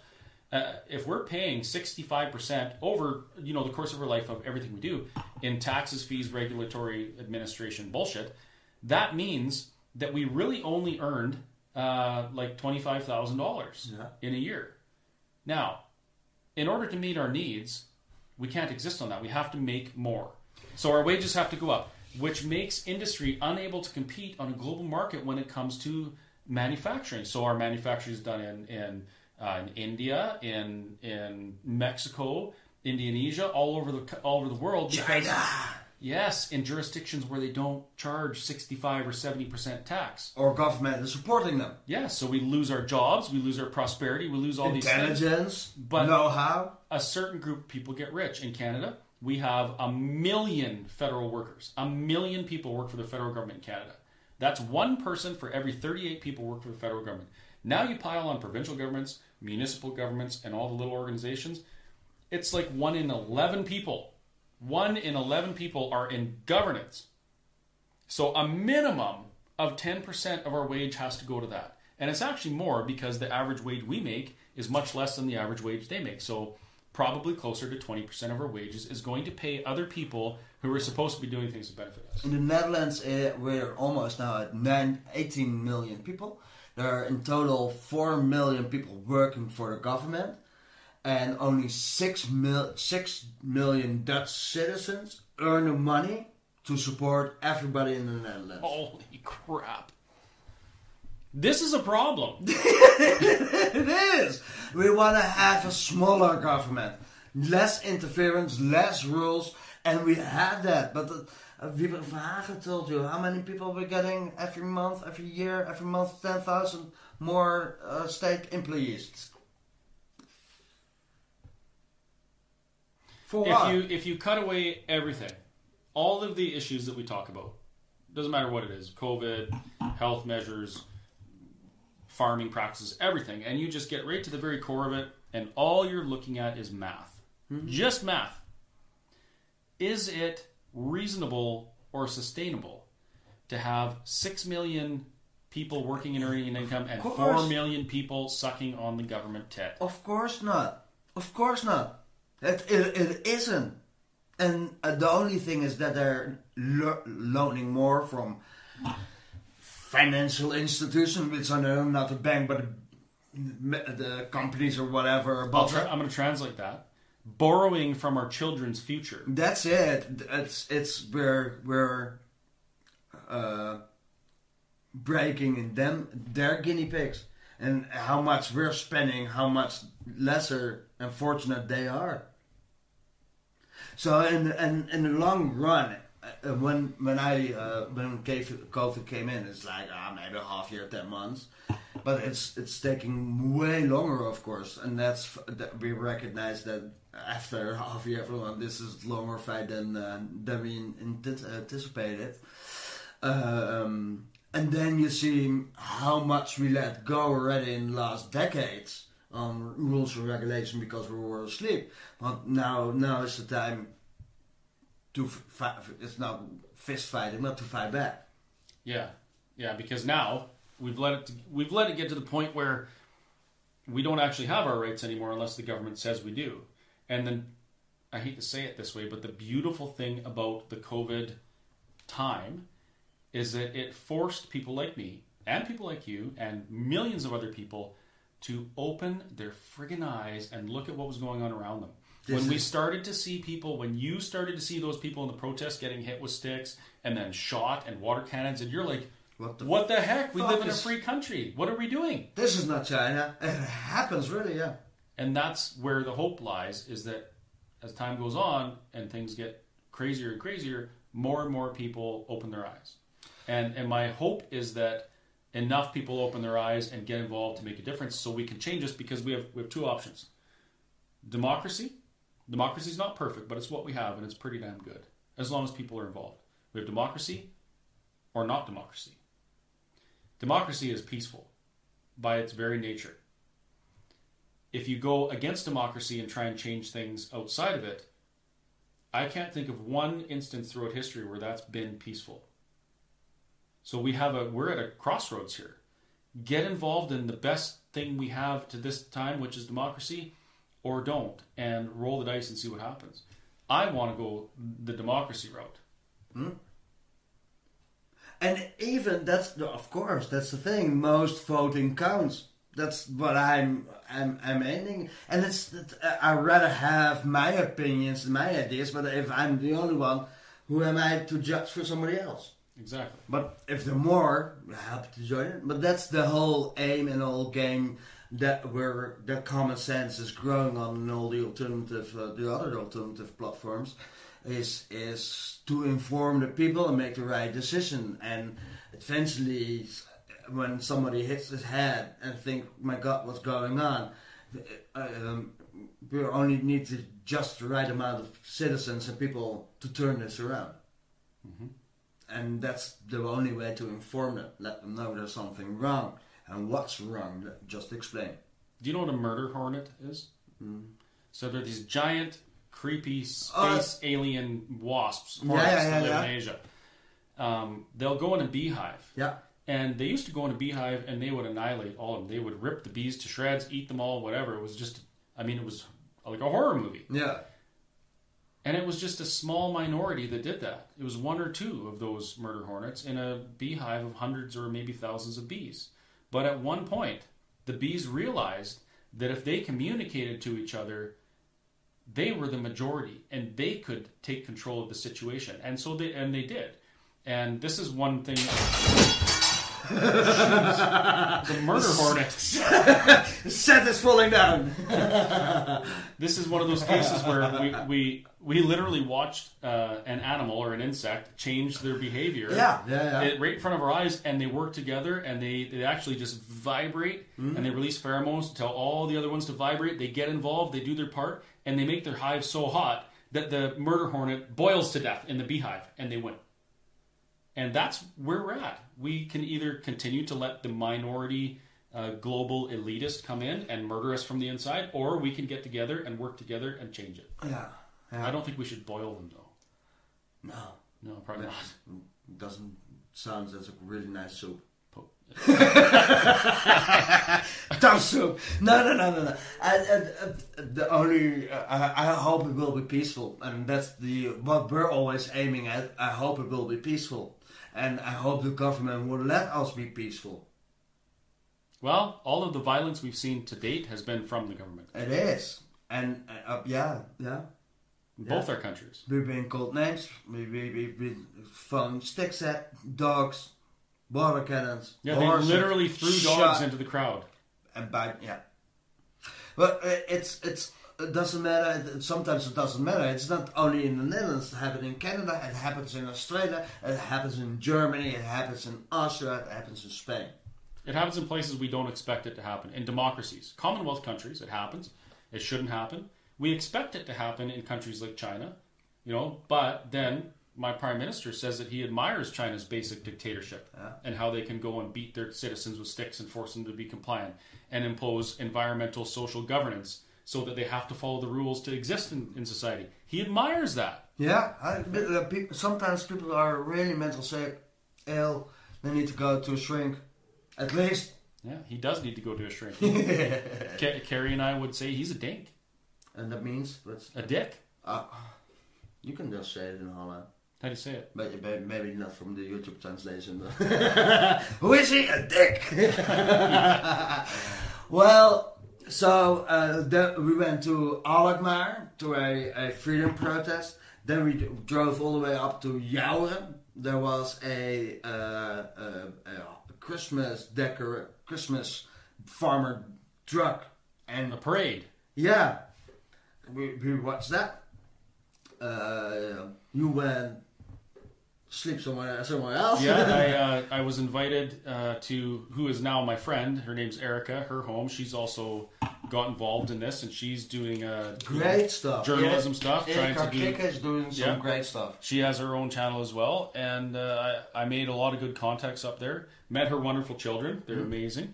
Speaker 2: Uh, if we're paying 65% over you know the course of our life of everything we do in taxes, fees, regulatory administration bullshit, that means that we really only earned uh, like $25,000
Speaker 1: Yeah.
Speaker 2: in a year. Now, in order to meet our needs, we can't exist on that. We have to make more. So our wages have to go up, which makes industry unable to compete on a global market when it comes to manufacturing. So our manufacturing is done in in, uh, in India, in in Mexico, Indonesia, all over the all over the world. because-
Speaker 1: China
Speaker 2: Yes, in jurisdictions where they don't charge sixty five or seventy percent tax.
Speaker 1: or government is supporting them.
Speaker 2: Yeah, so we lose our jobs, we lose our prosperity, we lose all these things
Speaker 1: Intelligence,
Speaker 2: But-
Speaker 1: know-how.
Speaker 2: a certain group of people get rich. In Canada, we have a million federal workers. A million people work for the federal government in Canada. That's one person for every 38 people work for the federal government. Now you pile on provincial governments, municipal governments, and all the little organizations. It's like one in 11 people. One in 11 people are in governance. So a minimum of 10% of our wage has to go to that. And it's actually more because the average wage we make is much less than the average wage they make. So probably closer to 20% of our wages is going to pay other people who are supposed to be doing things to benefit us.
Speaker 1: In the Netherlands, uh, we're almost now at nine, 18 million people. There are in total 4 million people working for the government, and only 6, mil- 6 million Dutch citizens earn the money to support everybody in the Netherlands.
Speaker 2: Holy crap. This is a problem.
Speaker 1: it is! We want to have a smaller government. less interference, less rules, and we had that. But uh, Wybren van Haga told you how many people we're getting every month, every year, every month, 10,000 more uh, state employees. For
Speaker 2: if
Speaker 1: what?
Speaker 2: you if you cut away everything, all of the issues that we talk about, doesn't matter what it is, COVID, health measures, farming practices, everything, and you just get right to the very core of it, and all you're looking at is math, just math. Is it reasonable or sustainable to have six million people working and earning an income and
Speaker 1: Of
Speaker 2: four
Speaker 1: course.
Speaker 2: million people sucking on the government tit?
Speaker 1: Of course not. Of course not. It, it, it isn't. And uh, the only thing is that they're lo- loaning more from financial institutions, which I know not a bank, but the, the companies or whatever
Speaker 2: I'll tra- I'm going to translate that. Borrowing from our children's future.
Speaker 1: That's it. It's it's we're we're uh, breaking in them their guinea pigs and how much we're spending, how much lesser and fortunate they are. So in in in the long run, uh, when when I uh, when COVID came in, it's like ah maybe a half year, ten months, but it's it's taking way longer, of course, and that's that we recognize that after half year, everyone this is longer fight than uh, than we ant- anticipated. Um, and then you see how much we let go already in the last decades on rules and regulation because we were asleep. But now, now is the time to fight. It's not fist fighting, not to fight back.
Speaker 2: Yeah, yeah. Because now we've let it we've let it get to the point where we don't actually have our rights anymore unless the government says we do. And then I hate to say it this way, but the beautiful thing about the COVID time is that it forced people like me and people like you and millions of other people to open their friggin' eyes and look at what was going on around them.
Speaker 1: This
Speaker 2: when we started to see people, when you started to see those people in the protest getting hit with sticks and then shot and water cannons, and you're like,
Speaker 1: What the
Speaker 2: what the heck? We live in a
Speaker 1: is-
Speaker 2: free country. What are we doing?
Speaker 1: This is not China. It happens really, yeah.
Speaker 2: And that's where the hope lies is that as time goes on and things get crazier and crazier, more and more people open their eyes. And and my hope is that enough people open their eyes and get involved to make a difference so we can change this because we have we have two options. Democracy. Democracy is not perfect, but it's what we have and it's pretty damn good. As long as people are involved. We have democracy or not democracy. Democracy is peaceful by its very nature if you go against democracy and try and change things outside of it, I can't think of one instance throughout history where that's been peaceful. So we have a we're at a crossroads here. Get involved in the best thing we have to this time, which is democracy, or don't, and roll the dice and see what happens. I want to go the democracy route. Hmm?
Speaker 1: And even that's the, of course that's the thing. Most voting counts. That's what I'm I'm I'm aiming. And it's I rather have my opinions and my ideas. But if I'm the only one, who am I to judge for somebody else?
Speaker 2: Exactly.
Speaker 1: But if there are more, happy to join it. But that's the whole aim and whole game that where that common sense is growing on all the alternative, uh, the other alternative platforms, is is to inform the people and make the right decision. And eventually, when somebody hits his head and think, "My God, what's going on?" uh, Um, we only need to just the right amount of citizens and people to turn this around and that's the only way to inform them. Let them know there's something wrong and what's wrong. Just explain.
Speaker 2: Do you know what a murder hornet is? So they're these giant, creepy
Speaker 1: Uh,
Speaker 2: space alien wasps,
Speaker 1: Yeah,
Speaker 2: hornets
Speaker 1: yeah, yeah,
Speaker 2: that live
Speaker 1: yeah.
Speaker 2: in Asia. Um, they'll go in a beehive,
Speaker 1: Yeah,
Speaker 2: and they used to go in a beehive and they would annihilate all of them. They would rip the bees to shreds, eat them all, whatever. It was just, I mean, it was like a horror movie.
Speaker 1: yeah,
Speaker 2: And it was just a small minority that did that. It was one or two of those murder hornets in a beehive of hundreds or maybe thousands of bees. But at one point, the bees realized that if they communicated to each other, they were the majority and they could take control of the situation. And so they and they did. And this is one thing The murder hornet.
Speaker 1: Set is falling down.
Speaker 2: This is one of those cases where we we, we literally watched uh, an animal or an insect change their behavior.
Speaker 1: Yeah, yeah, yeah.
Speaker 2: It, right in front of our eyes, and they work together, and they, they actually just vibrate,
Speaker 1: Mm-hmm.
Speaker 2: and they release pheromones to tell all the other ones to vibrate. They get involved, they do their part, and they make their hive so hot that the murder hornet boils to death in the beehive, and they win. And that's where we're at. We can either continue to let the minority uh, global elitist come in and murder us from the inside, or we can get together and work together and change it.
Speaker 1: Yeah.
Speaker 2: I don't think we should boil them, though.
Speaker 1: No.
Speaker 2: No, probably not.
Speaker 1: Doesn't sound as a really nice soup. Dumb soup. No, no, no, no, no. And, and, and the only uh, I, I hope it will be peaceful, and that's the what we're always aiming at. I hope it will be peaceful, and I hope the government will let us be peaceful.
Speaker 2: Well, all of the violence we've seen to date has been from the government,
Speaker 1: It is, and uh, yeah, yeah.
Speaker 2: both our countries.
Speaker 1: We've been called names. We we we've been thrown sticks at dogs, water cannons.
Speaker 2: Yeah, they
Speaker 1: horses,
Speaker 2: literally threw dogs
Speaker 1: shot-
Speaker 2: into the crowd.
Speaker 1: and bite. Yeah, but uh, it's it's it doesn't matter. Sometimes it doesn't matter. It's not only in the Netherlands. It happens in Canada. It happens in Australia. It happens in Germany. It happens in Austria. It happens in Spain.
Speaker 2: It happens in places we don't expect it to happen. In democracies, Commonwealth countries, it happens. It shouldn't happen. We expect it to happen in countries like China, you know. But then my prime minister says that he admires China's basic dictatorship and how they can go and beat their citizens with sticks and force them to be compliant and impose environmental social governance so that they have to follow the rules to exist in, in society. He admires that.
Speaker 1: Yeah, I, but, uh, peop sometimes people are really mental sick, ill. They need to go to a shrink, at least.
Speaker 2: Yeah, he does need to go to a shrink. Ca- Carrie and I would say he's a dink,
Speaker 1: And that means that's
Speaker 2: a dick.
Speaker 1: uh, you can just say it in Holland.
Speaker 2: How do you say it?
Speaker 1: But maybe not from the YouTube translation. Who is he? A dick. well, so uh, then we went to Alkmaar to a, a freedom protest. Then we d- drove all the way up to Jouren. There was a, uh, a, a Christmas decor, Christmas farmer truck, and
Speaker 2: A parade.
Speaker 1: yeah, we, we watched that. Uh, you went sleep somewhere somewhere else.
Speaker 2: Yeah, I, uh, I was invited uh, to who is now my friend. Her name's Erica. Her home. She's also got involved in this, and she's doing uh,
Speaker 1: great stuff.
Speaker 2: journalism stuff, trying to do.
Speaker 1: Kikke is doing some
Speaker 2: Yeah.
Speaker 1: great stuff.
Speaker 2: She has her own channel as well, and uh, I, I made a lot of good contacts up there. Met her wonderful children; they're amazing,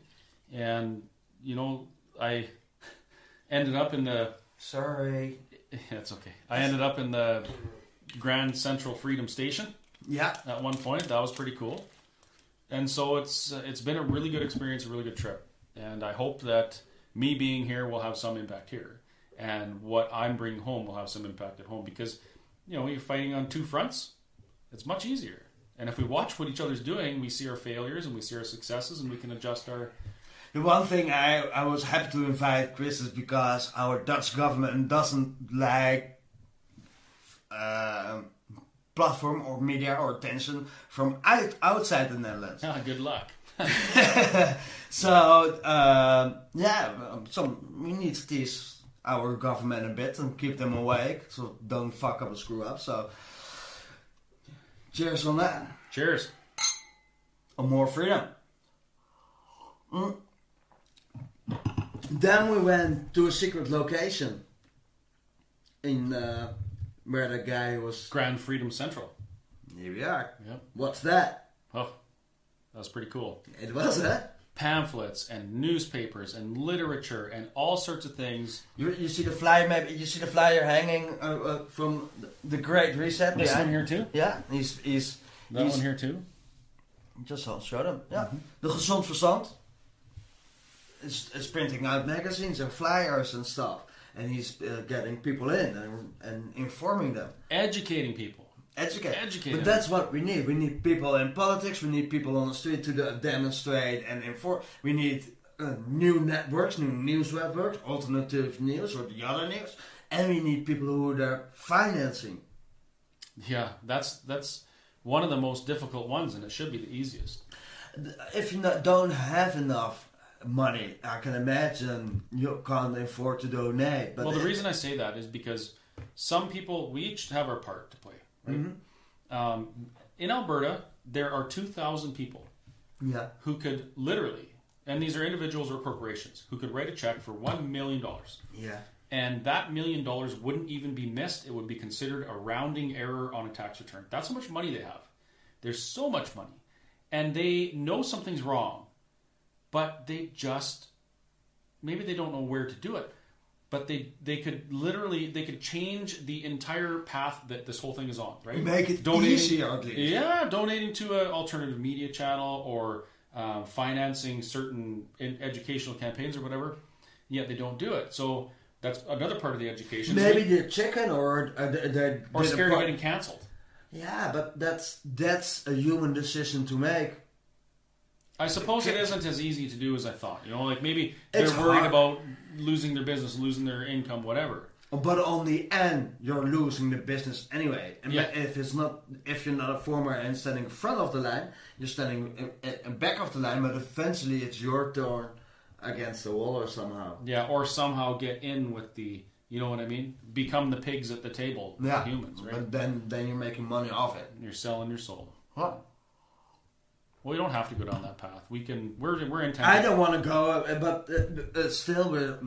Speaker 2: and you know I ended up in the.
Speaker 1: Sorry.
Speaker 2: That's okay. I ended up in the Grand Central Freedom Station.
Speaker 1: Yeah.
Speaker 2: at one point. That was pretty cool. And so it's uh, it's been a really good experience, a really good trip. And I hope that me being here will have some impact here, and what I'm bringing home will have some impact at home because you know you're fighting on two fronts. It's much easier. And if we watch what each other's doing, we see our failures and we see our successes, and we can adjust our.
Speaker 1: The one thing I, I was happy to invite Chris is because our Dutch government doesn't like uh, platform or media or attention from out, outside the Netherlands.
Speaker 2: Ah, good luck.
Speaker 1: so um, yeah, some we need to tease our government a bit and keep them awake, so don't fuck up and screw up. So cheers on that.
Speaker 2: Cheers.
Speaker 1: On more freedom. Mm. Then we went to a secret location in uh, where the guy was.
Speaker 2: Grand Freedom Central.
Speaker 1: Here we are.
Speaker 2: Yep.
Speaker 1: What's that?
Speaker 2: Oh, that was pretty cool.
Speaker 1: It was huh?
Speaker 2: pamphlets and newspapers and literature and all sorts of things.
Speaker 1: You, you see the flyer, maybe you see the flyer hanging uh, uh, from the Great Reset.
Speaker 2: This
Speaker 1: behind-
Speaker 2: one here too.
Speaker 1: Yeah, he's he's
Speaker 2: That
Speaker 1: he's
Speaker 2: one here too.
Speaker 1: just I'll show them. Yeah, the Gezond Verstand is, is printing out magazines and flyers and stuff, and he's uh, getting people in and, and informing them.
Speaker 2: Educating people.
Speaker 1: Educate.
Speaker 2: Educate
Speaker 1: But
Speaker 2: them.
Speaker 1: that's what we need. We need people in politics. We need people on the street to demonstrate and inform. We need uh, new networks, new news networks, alternative news or the other news, and we need people who are financing.
Speaker 2: Yeah, that's that's one of the most difficult ones, and it should be the easiest.
Speaker 1: if you not, don't have enough money, I can imagine you can't afford to donate. But
Speaker 2: well, the
Speaker 1: it-
Speaker 2: reason I say that is because some people, we each have our part to play. Right?
Speaker 1: Mm-hmm.
Speaker 2: Um, in Alberta, there are 2,000 people
Speaker 1: yeah,
Speaker 2: who could literally, and these are individuals or corporations, who could write a check for $1 million.
Speaker 1: yeah,
Speaker 2: And that million dollars wouldn't even be missed. It would be considered a rounding error on a tax return. That's how much money they have. There's so much money. And they know something's wrong, but they just, maybe they don't know where to do it. But they, they could literally they could change the entire path that this whole thing is on, right?
Speaker 1: Make it easier at least.
Speaker 2: Yeah, donating to an alternative media channel or uh, financing certain in educational campaigns or whatever. Yet they don't do it. So that's another part of the education.
Speaker 1: maybe the chicken or uh, the, the,
Speaker 2: or scared of getting canceled.
Speaker 1: Yeah, but that's that's a human decision to make.
Speaker 2: I suppose it isn't as easy to do as I thought. You know, like maybe they're
Speaker 1: It's
Speaker 2: worried
Speaker 1: hard.
Speaker 2: about losing their business, losing their income, whatever.
Speaker 1: But on the end, you're losing the business anyway. And
Speaker 2: Yeah.
Speaker 1: if it's not, if you're not a former and standing in front of the line, you're standing in, in, in back of the line. But eventually, it's your turn against the wall or somehow.
Speaker 2: Yeah, or somehow get in with the, you know what I mean? Become the pigs at the table, the
Speaker 1: Yeah,
Speaker 2: humans, right?
Speaker 1: But then, then you're making money off it.
Speaker 2: You're selling your soul.
Speaker 1: Huh.
Speaker 2: Well, we don't have to go down that path. We can. We're we're in
Speaker 1: I don't want to go, uh, but uh, uh, still, we're,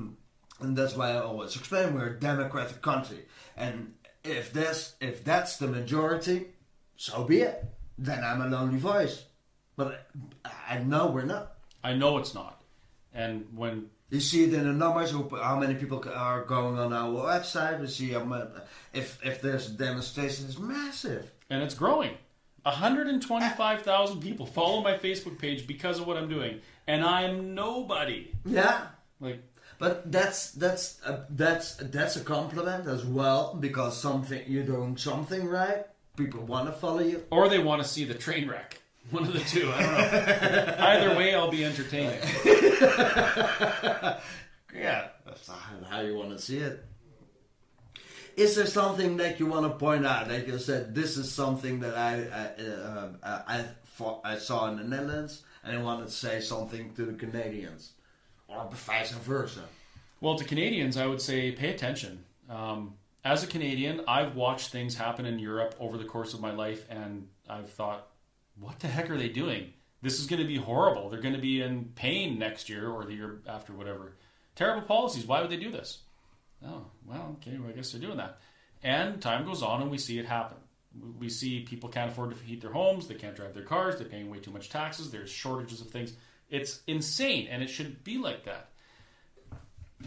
Speaker 1: and that's why I always explain we're a democratic country, and if that's if that's the majority, so be it. Then I'm a lonely voice, but I know we're not.
Speaker 2: I know it's not. And when
Speaker 1: You see it in the numbers, how many people are going on our website. We see how if if there's a demonstration, it's massive.
Speaker 2: and it's growing. 125,000 people follow my Facebook page because of what I'm doing, and I'm nobody.
Speaker 1: Yeah,
Speaker 2: Like,
Speaker 1: but that's that's a, that's that's a compliment as well because something you're doing something right. People want to follow you.
Speaker 2: or they want to see the train wreck. One of the two. I don't know. Either way, I'll be entertaining.
Speaker 1: Yeah, that's how you want to see it. Is there something that you want to point out? Like you said, this is something that I I, uh, uh, I, I saw in the Netherlands, and I wanted to say something to the Canadians, or vice versa.
Speaker 2: Well, to Canadians, I would say pay attention. Um, as a Canadian, I've watched things happen in Europe over the course of my life, and I've thought, what the heck are they doing? This is going to be horrible. They're going to be in pain next year or the year after, whatever. Terrible policies. Why would they do this? Oh, well, okay, well, I guess they're doing that. And time goes on, and we see it happen. We see people can't afford to heat their homes, they can't drive their cars, they're paying way too much taxes, there's shortages of things. It's insane, and it should be like that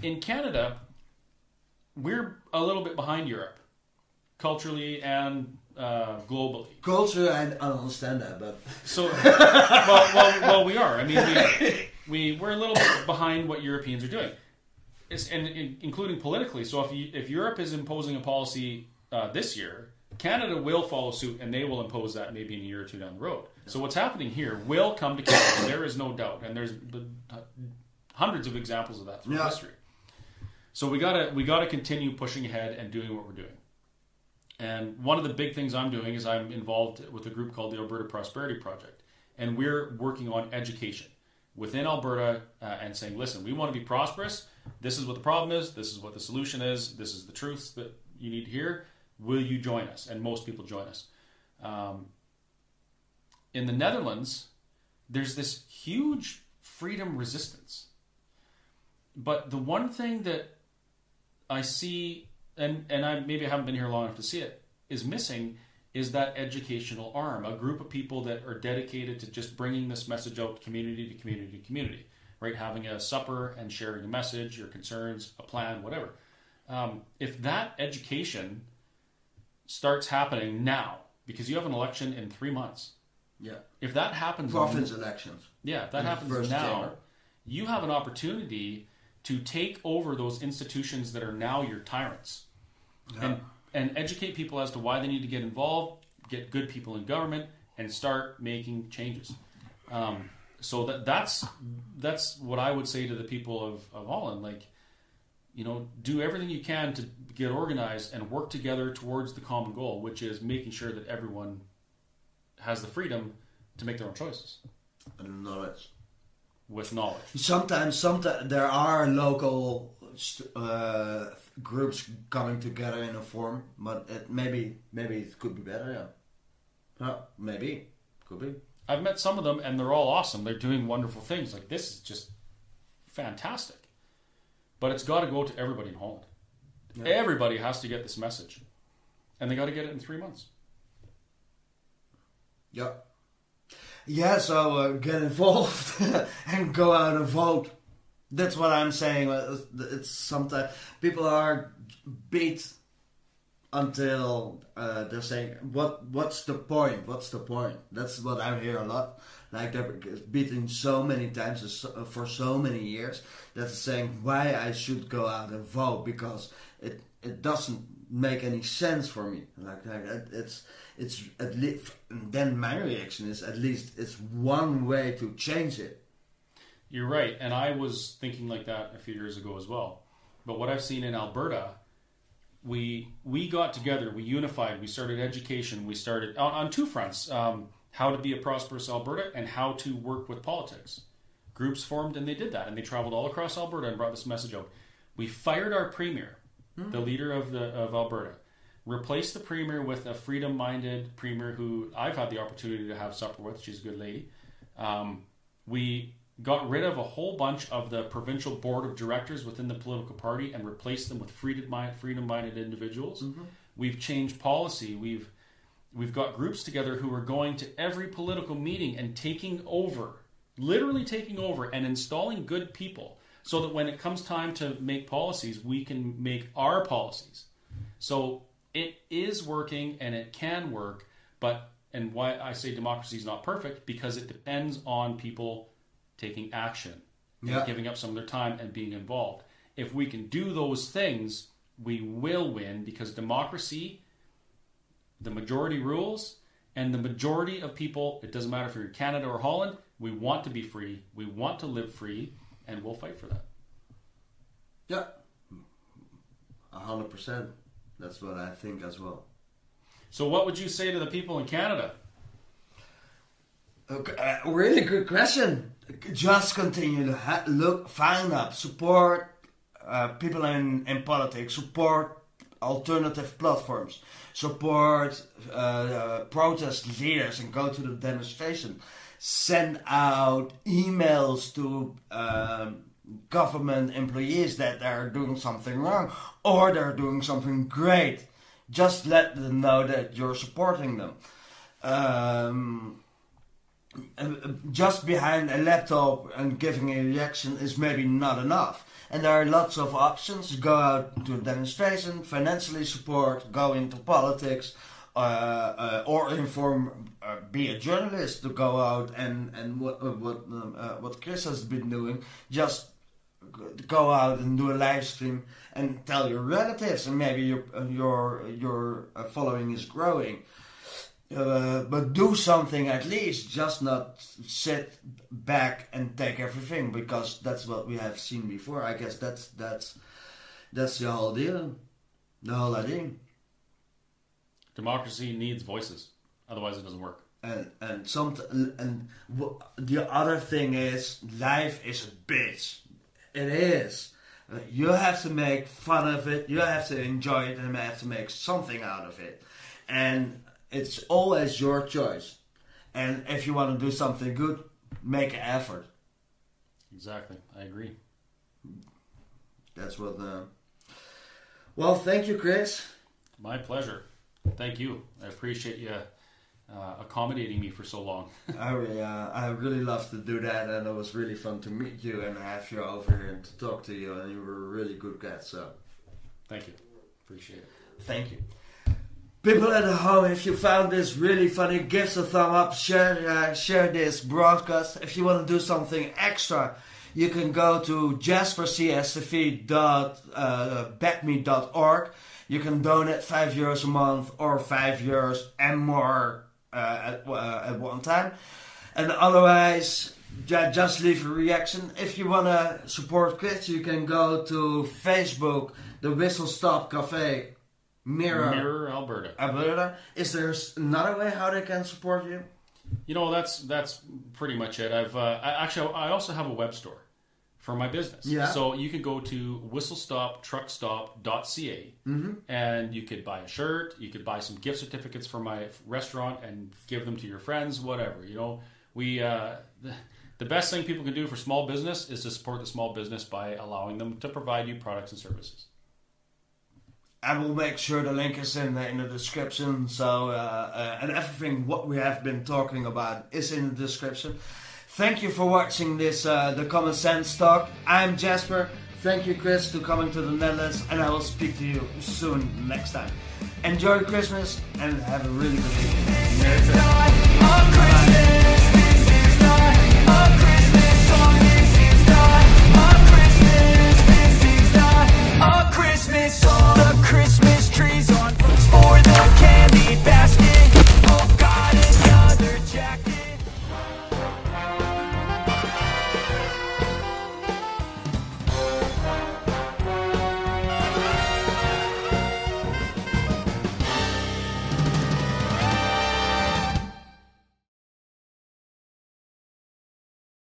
Speaker 2: in Canada, we're a little bit behind Europe, culturally and uh, globally.
Speaker 1: Culture, I don't understand that, but
Speaker 2: So, well, well, well, we are. I mean, we, we we're a little bit behind what Europeans are doing, it's, and, in including politically. So, if you, if Europe is imposing a policy uh, this year, Canada will follow suit, and they will impose that maybe in a year or two down the road. So, what's happening here will come to Canada. There is no doubt, and there's hundreds of examples of that through
Speaker 1: Yeah.
Speaker 2: history. So we gotta we gotta continue pushing ahead and doing what we're doing. And one of the big things I'm doing is I'm involved with a group called the Alberta Prosperity Project, and we're working on education within Alberta uh, and saying, listen, we want to be prosperous. This is what the problem is. This is what the solution is. This is the truths that you need to hear. Will you join us? And most people join us. Um, in the Netherlands, there's this huge freedom resistance. But the one thing that I see, and, and I maybe I haven't been here long enough to see it, is missing is that educational arm, a group of people that are dedicated to just bringing this message out community to community to community, right? Having a supper and sharing a message, your concerns, a plan, whatever. Um, if that education starts happening now, because you have an election in three months,
Speaker 1: yeah,
Speaker 2: if that happens
Speaker 1: province elections.
Speaker 2: yeah, if that happens now,
Speaker 1: chamber.
Speaker 2: you have an opportunity to take over those institutions that are now your tyrants and and educate people as to why they need to get involved, get good people in government, and start making changes. Um, so that that's that's what I would say to the people of, of Holland. Like, you know, do everything you can to get organized and work together towards the common goal, which is making sure that everyone has the freedom to make their own choices.
Speaker 1: And knowledge.
Speaker 2: with knowledge.
Speaker 1: Sometimes, sometimes there are local uh, groups coming together in a form, but it maybe maybe it could be better. Yeah, yeah maybe could be.
Speaker 2: I've met some of them, and they're all awesome. They're doing wonderful things. Like this is just fantastic. But it's got to go to everybody in Holland. Everybody has to get this message, and they got to get it in three months.
Speaker 1: Yeah. Yeah, so uh, get involved and go out and vote. That's what I'm saying. It's sometimes people are beat until uh, they're saying, "What? What's the point? What's the point?" That's what I hear a lot. Like they're beaten so many times for so many years. That's saying why I should go out and vote because it it doesn't make any sense for me. Like, like it's it's at least then my reaction is at least it's one way to change it.
Speaker 2: You're right, and I was thinking like that a few years ago as well. But what I've seen in Alberta, we we got together, we unified, we started education, we started on, on two fronts: um, how to be a prosperous Alberta and how to work with politics. Groups formed and they did that, and they traveled all across Alberta and brought this message out. We fired our premier, mm-hmm. the leader of the of Alberta replaced the premier with a freedom minded premier who I've had the opportunity to have supper with. She's a good lady. Um, we got rid of a whole bunch of the provincial board of directors within the political party and replaced them with freedom minded individuals. Mm-hmm. We've changed policy. We've we've got groups together who are going to every political meeting and taking over, literally taking over and installing good people so that when it comes time to make policies, we can make our policies. So it is working and it can work, but and why I say democracy is not perfect because it depends on people taking action, yeah. giving up some of their time and being involved. If we can do those things, we will win because democracy, the majority rules, and the majority of people, it doesn't matter if you're in Canada or Holland, we want to be free, we want to live free, and we'll fight for that.
Speaker 1: Yeah, a hundred percent. That's what I think as well.
Speaker 2: So, what would you say to the people in Canada?
Speaker 1: Okay, uh, really good question. Just continue to ha- look, find up, support uh, people in, in politics, support alternative platforms, support uh, uh protest leaders, and go to the demonstration. Send out emails to um, government employees that they're doing something wrong or they're doing something great. Just let them know that you're supporting them. Um, just behind a laptop and giving a reaction is maybe not enough. And there are lots of options. Go out to a demonstration, financially support, go into politics, uh, uh, or inform, uh, be a journalist to go out and and what what uh, what Chris has been doing. Just go out and do a live stream and tell your relatives, and maybe your your your uh, following is growing. Uh, but do something at least, just not sit back and take everything because that's what we have seen before. I guess that's that's that's the whole deal, the whole idea.
Speaker 2: Democracy needs voices, otherwise it doesn't work.
Speaker 1: And and some and the other thing is life is a bitch. It is. You have to make fun of it. You have to enjoy it, and you have to make something out of it. And it's always your choice. And if you want to do something good, make an effort.
Speaker 2: Exactly, I agree.
Speaker 1: That's what. Uh... Well, thank you, Chris.
Speaker 2: My pleasure. Thank you. I appreciate you uh, accommodating me for so long.
Speaker 1: I really, uh, I really love to do that, and it was really fun to meet you and have you over here and to talk to you. And you were a really good guy. So,
Speaker 2: thank you. Appreciate it.
Speaker 1: Thank you. People at home, if you found this really funny, give us a thumb up, share uh, share this broadcast. If you want to do something extra, you can go to jaspercscv.backme.org. Uh, you can donate 5 euros a month or 5 euros and more uh, at, uh, at one time. And otherwise, just leave a reaction. If you want to support Chris, you can go to Facebook, the Whistle Stop Cafe Mirror,
Speaker 2: Mirror Alberta.
Speaker 1: Alberta. Is there another way how they can support you?
Speaker 2: You know, that's that's pretty much it. I've uh, I, actually I also have a web store for my business.
Speaker 1: Yeah.
Speaker 2: So you can go to whistlestoptruckstop.ca
Speaker 1: Mm-hmm.
Speaker 2: and you could buy a shirt, you could buy some gift certificates for my restaurant and give them to your friends, whatever. You know, we uh, the, the best thing people can do for small business is to support the small business by allowing them to provide you products and services.
Speaker 1: I will make sure the link is in the, in the description. So uh, uh, and everything what we have been talking about is in the description. Thank you for watching this uh, the Common Sense talk. I'm Jasper. Thank you, Chris, for coming to the Netherlands, and I will speak to you soon next time. Enjoy Christmas and have a really good evening. Christmas, the Christmas trees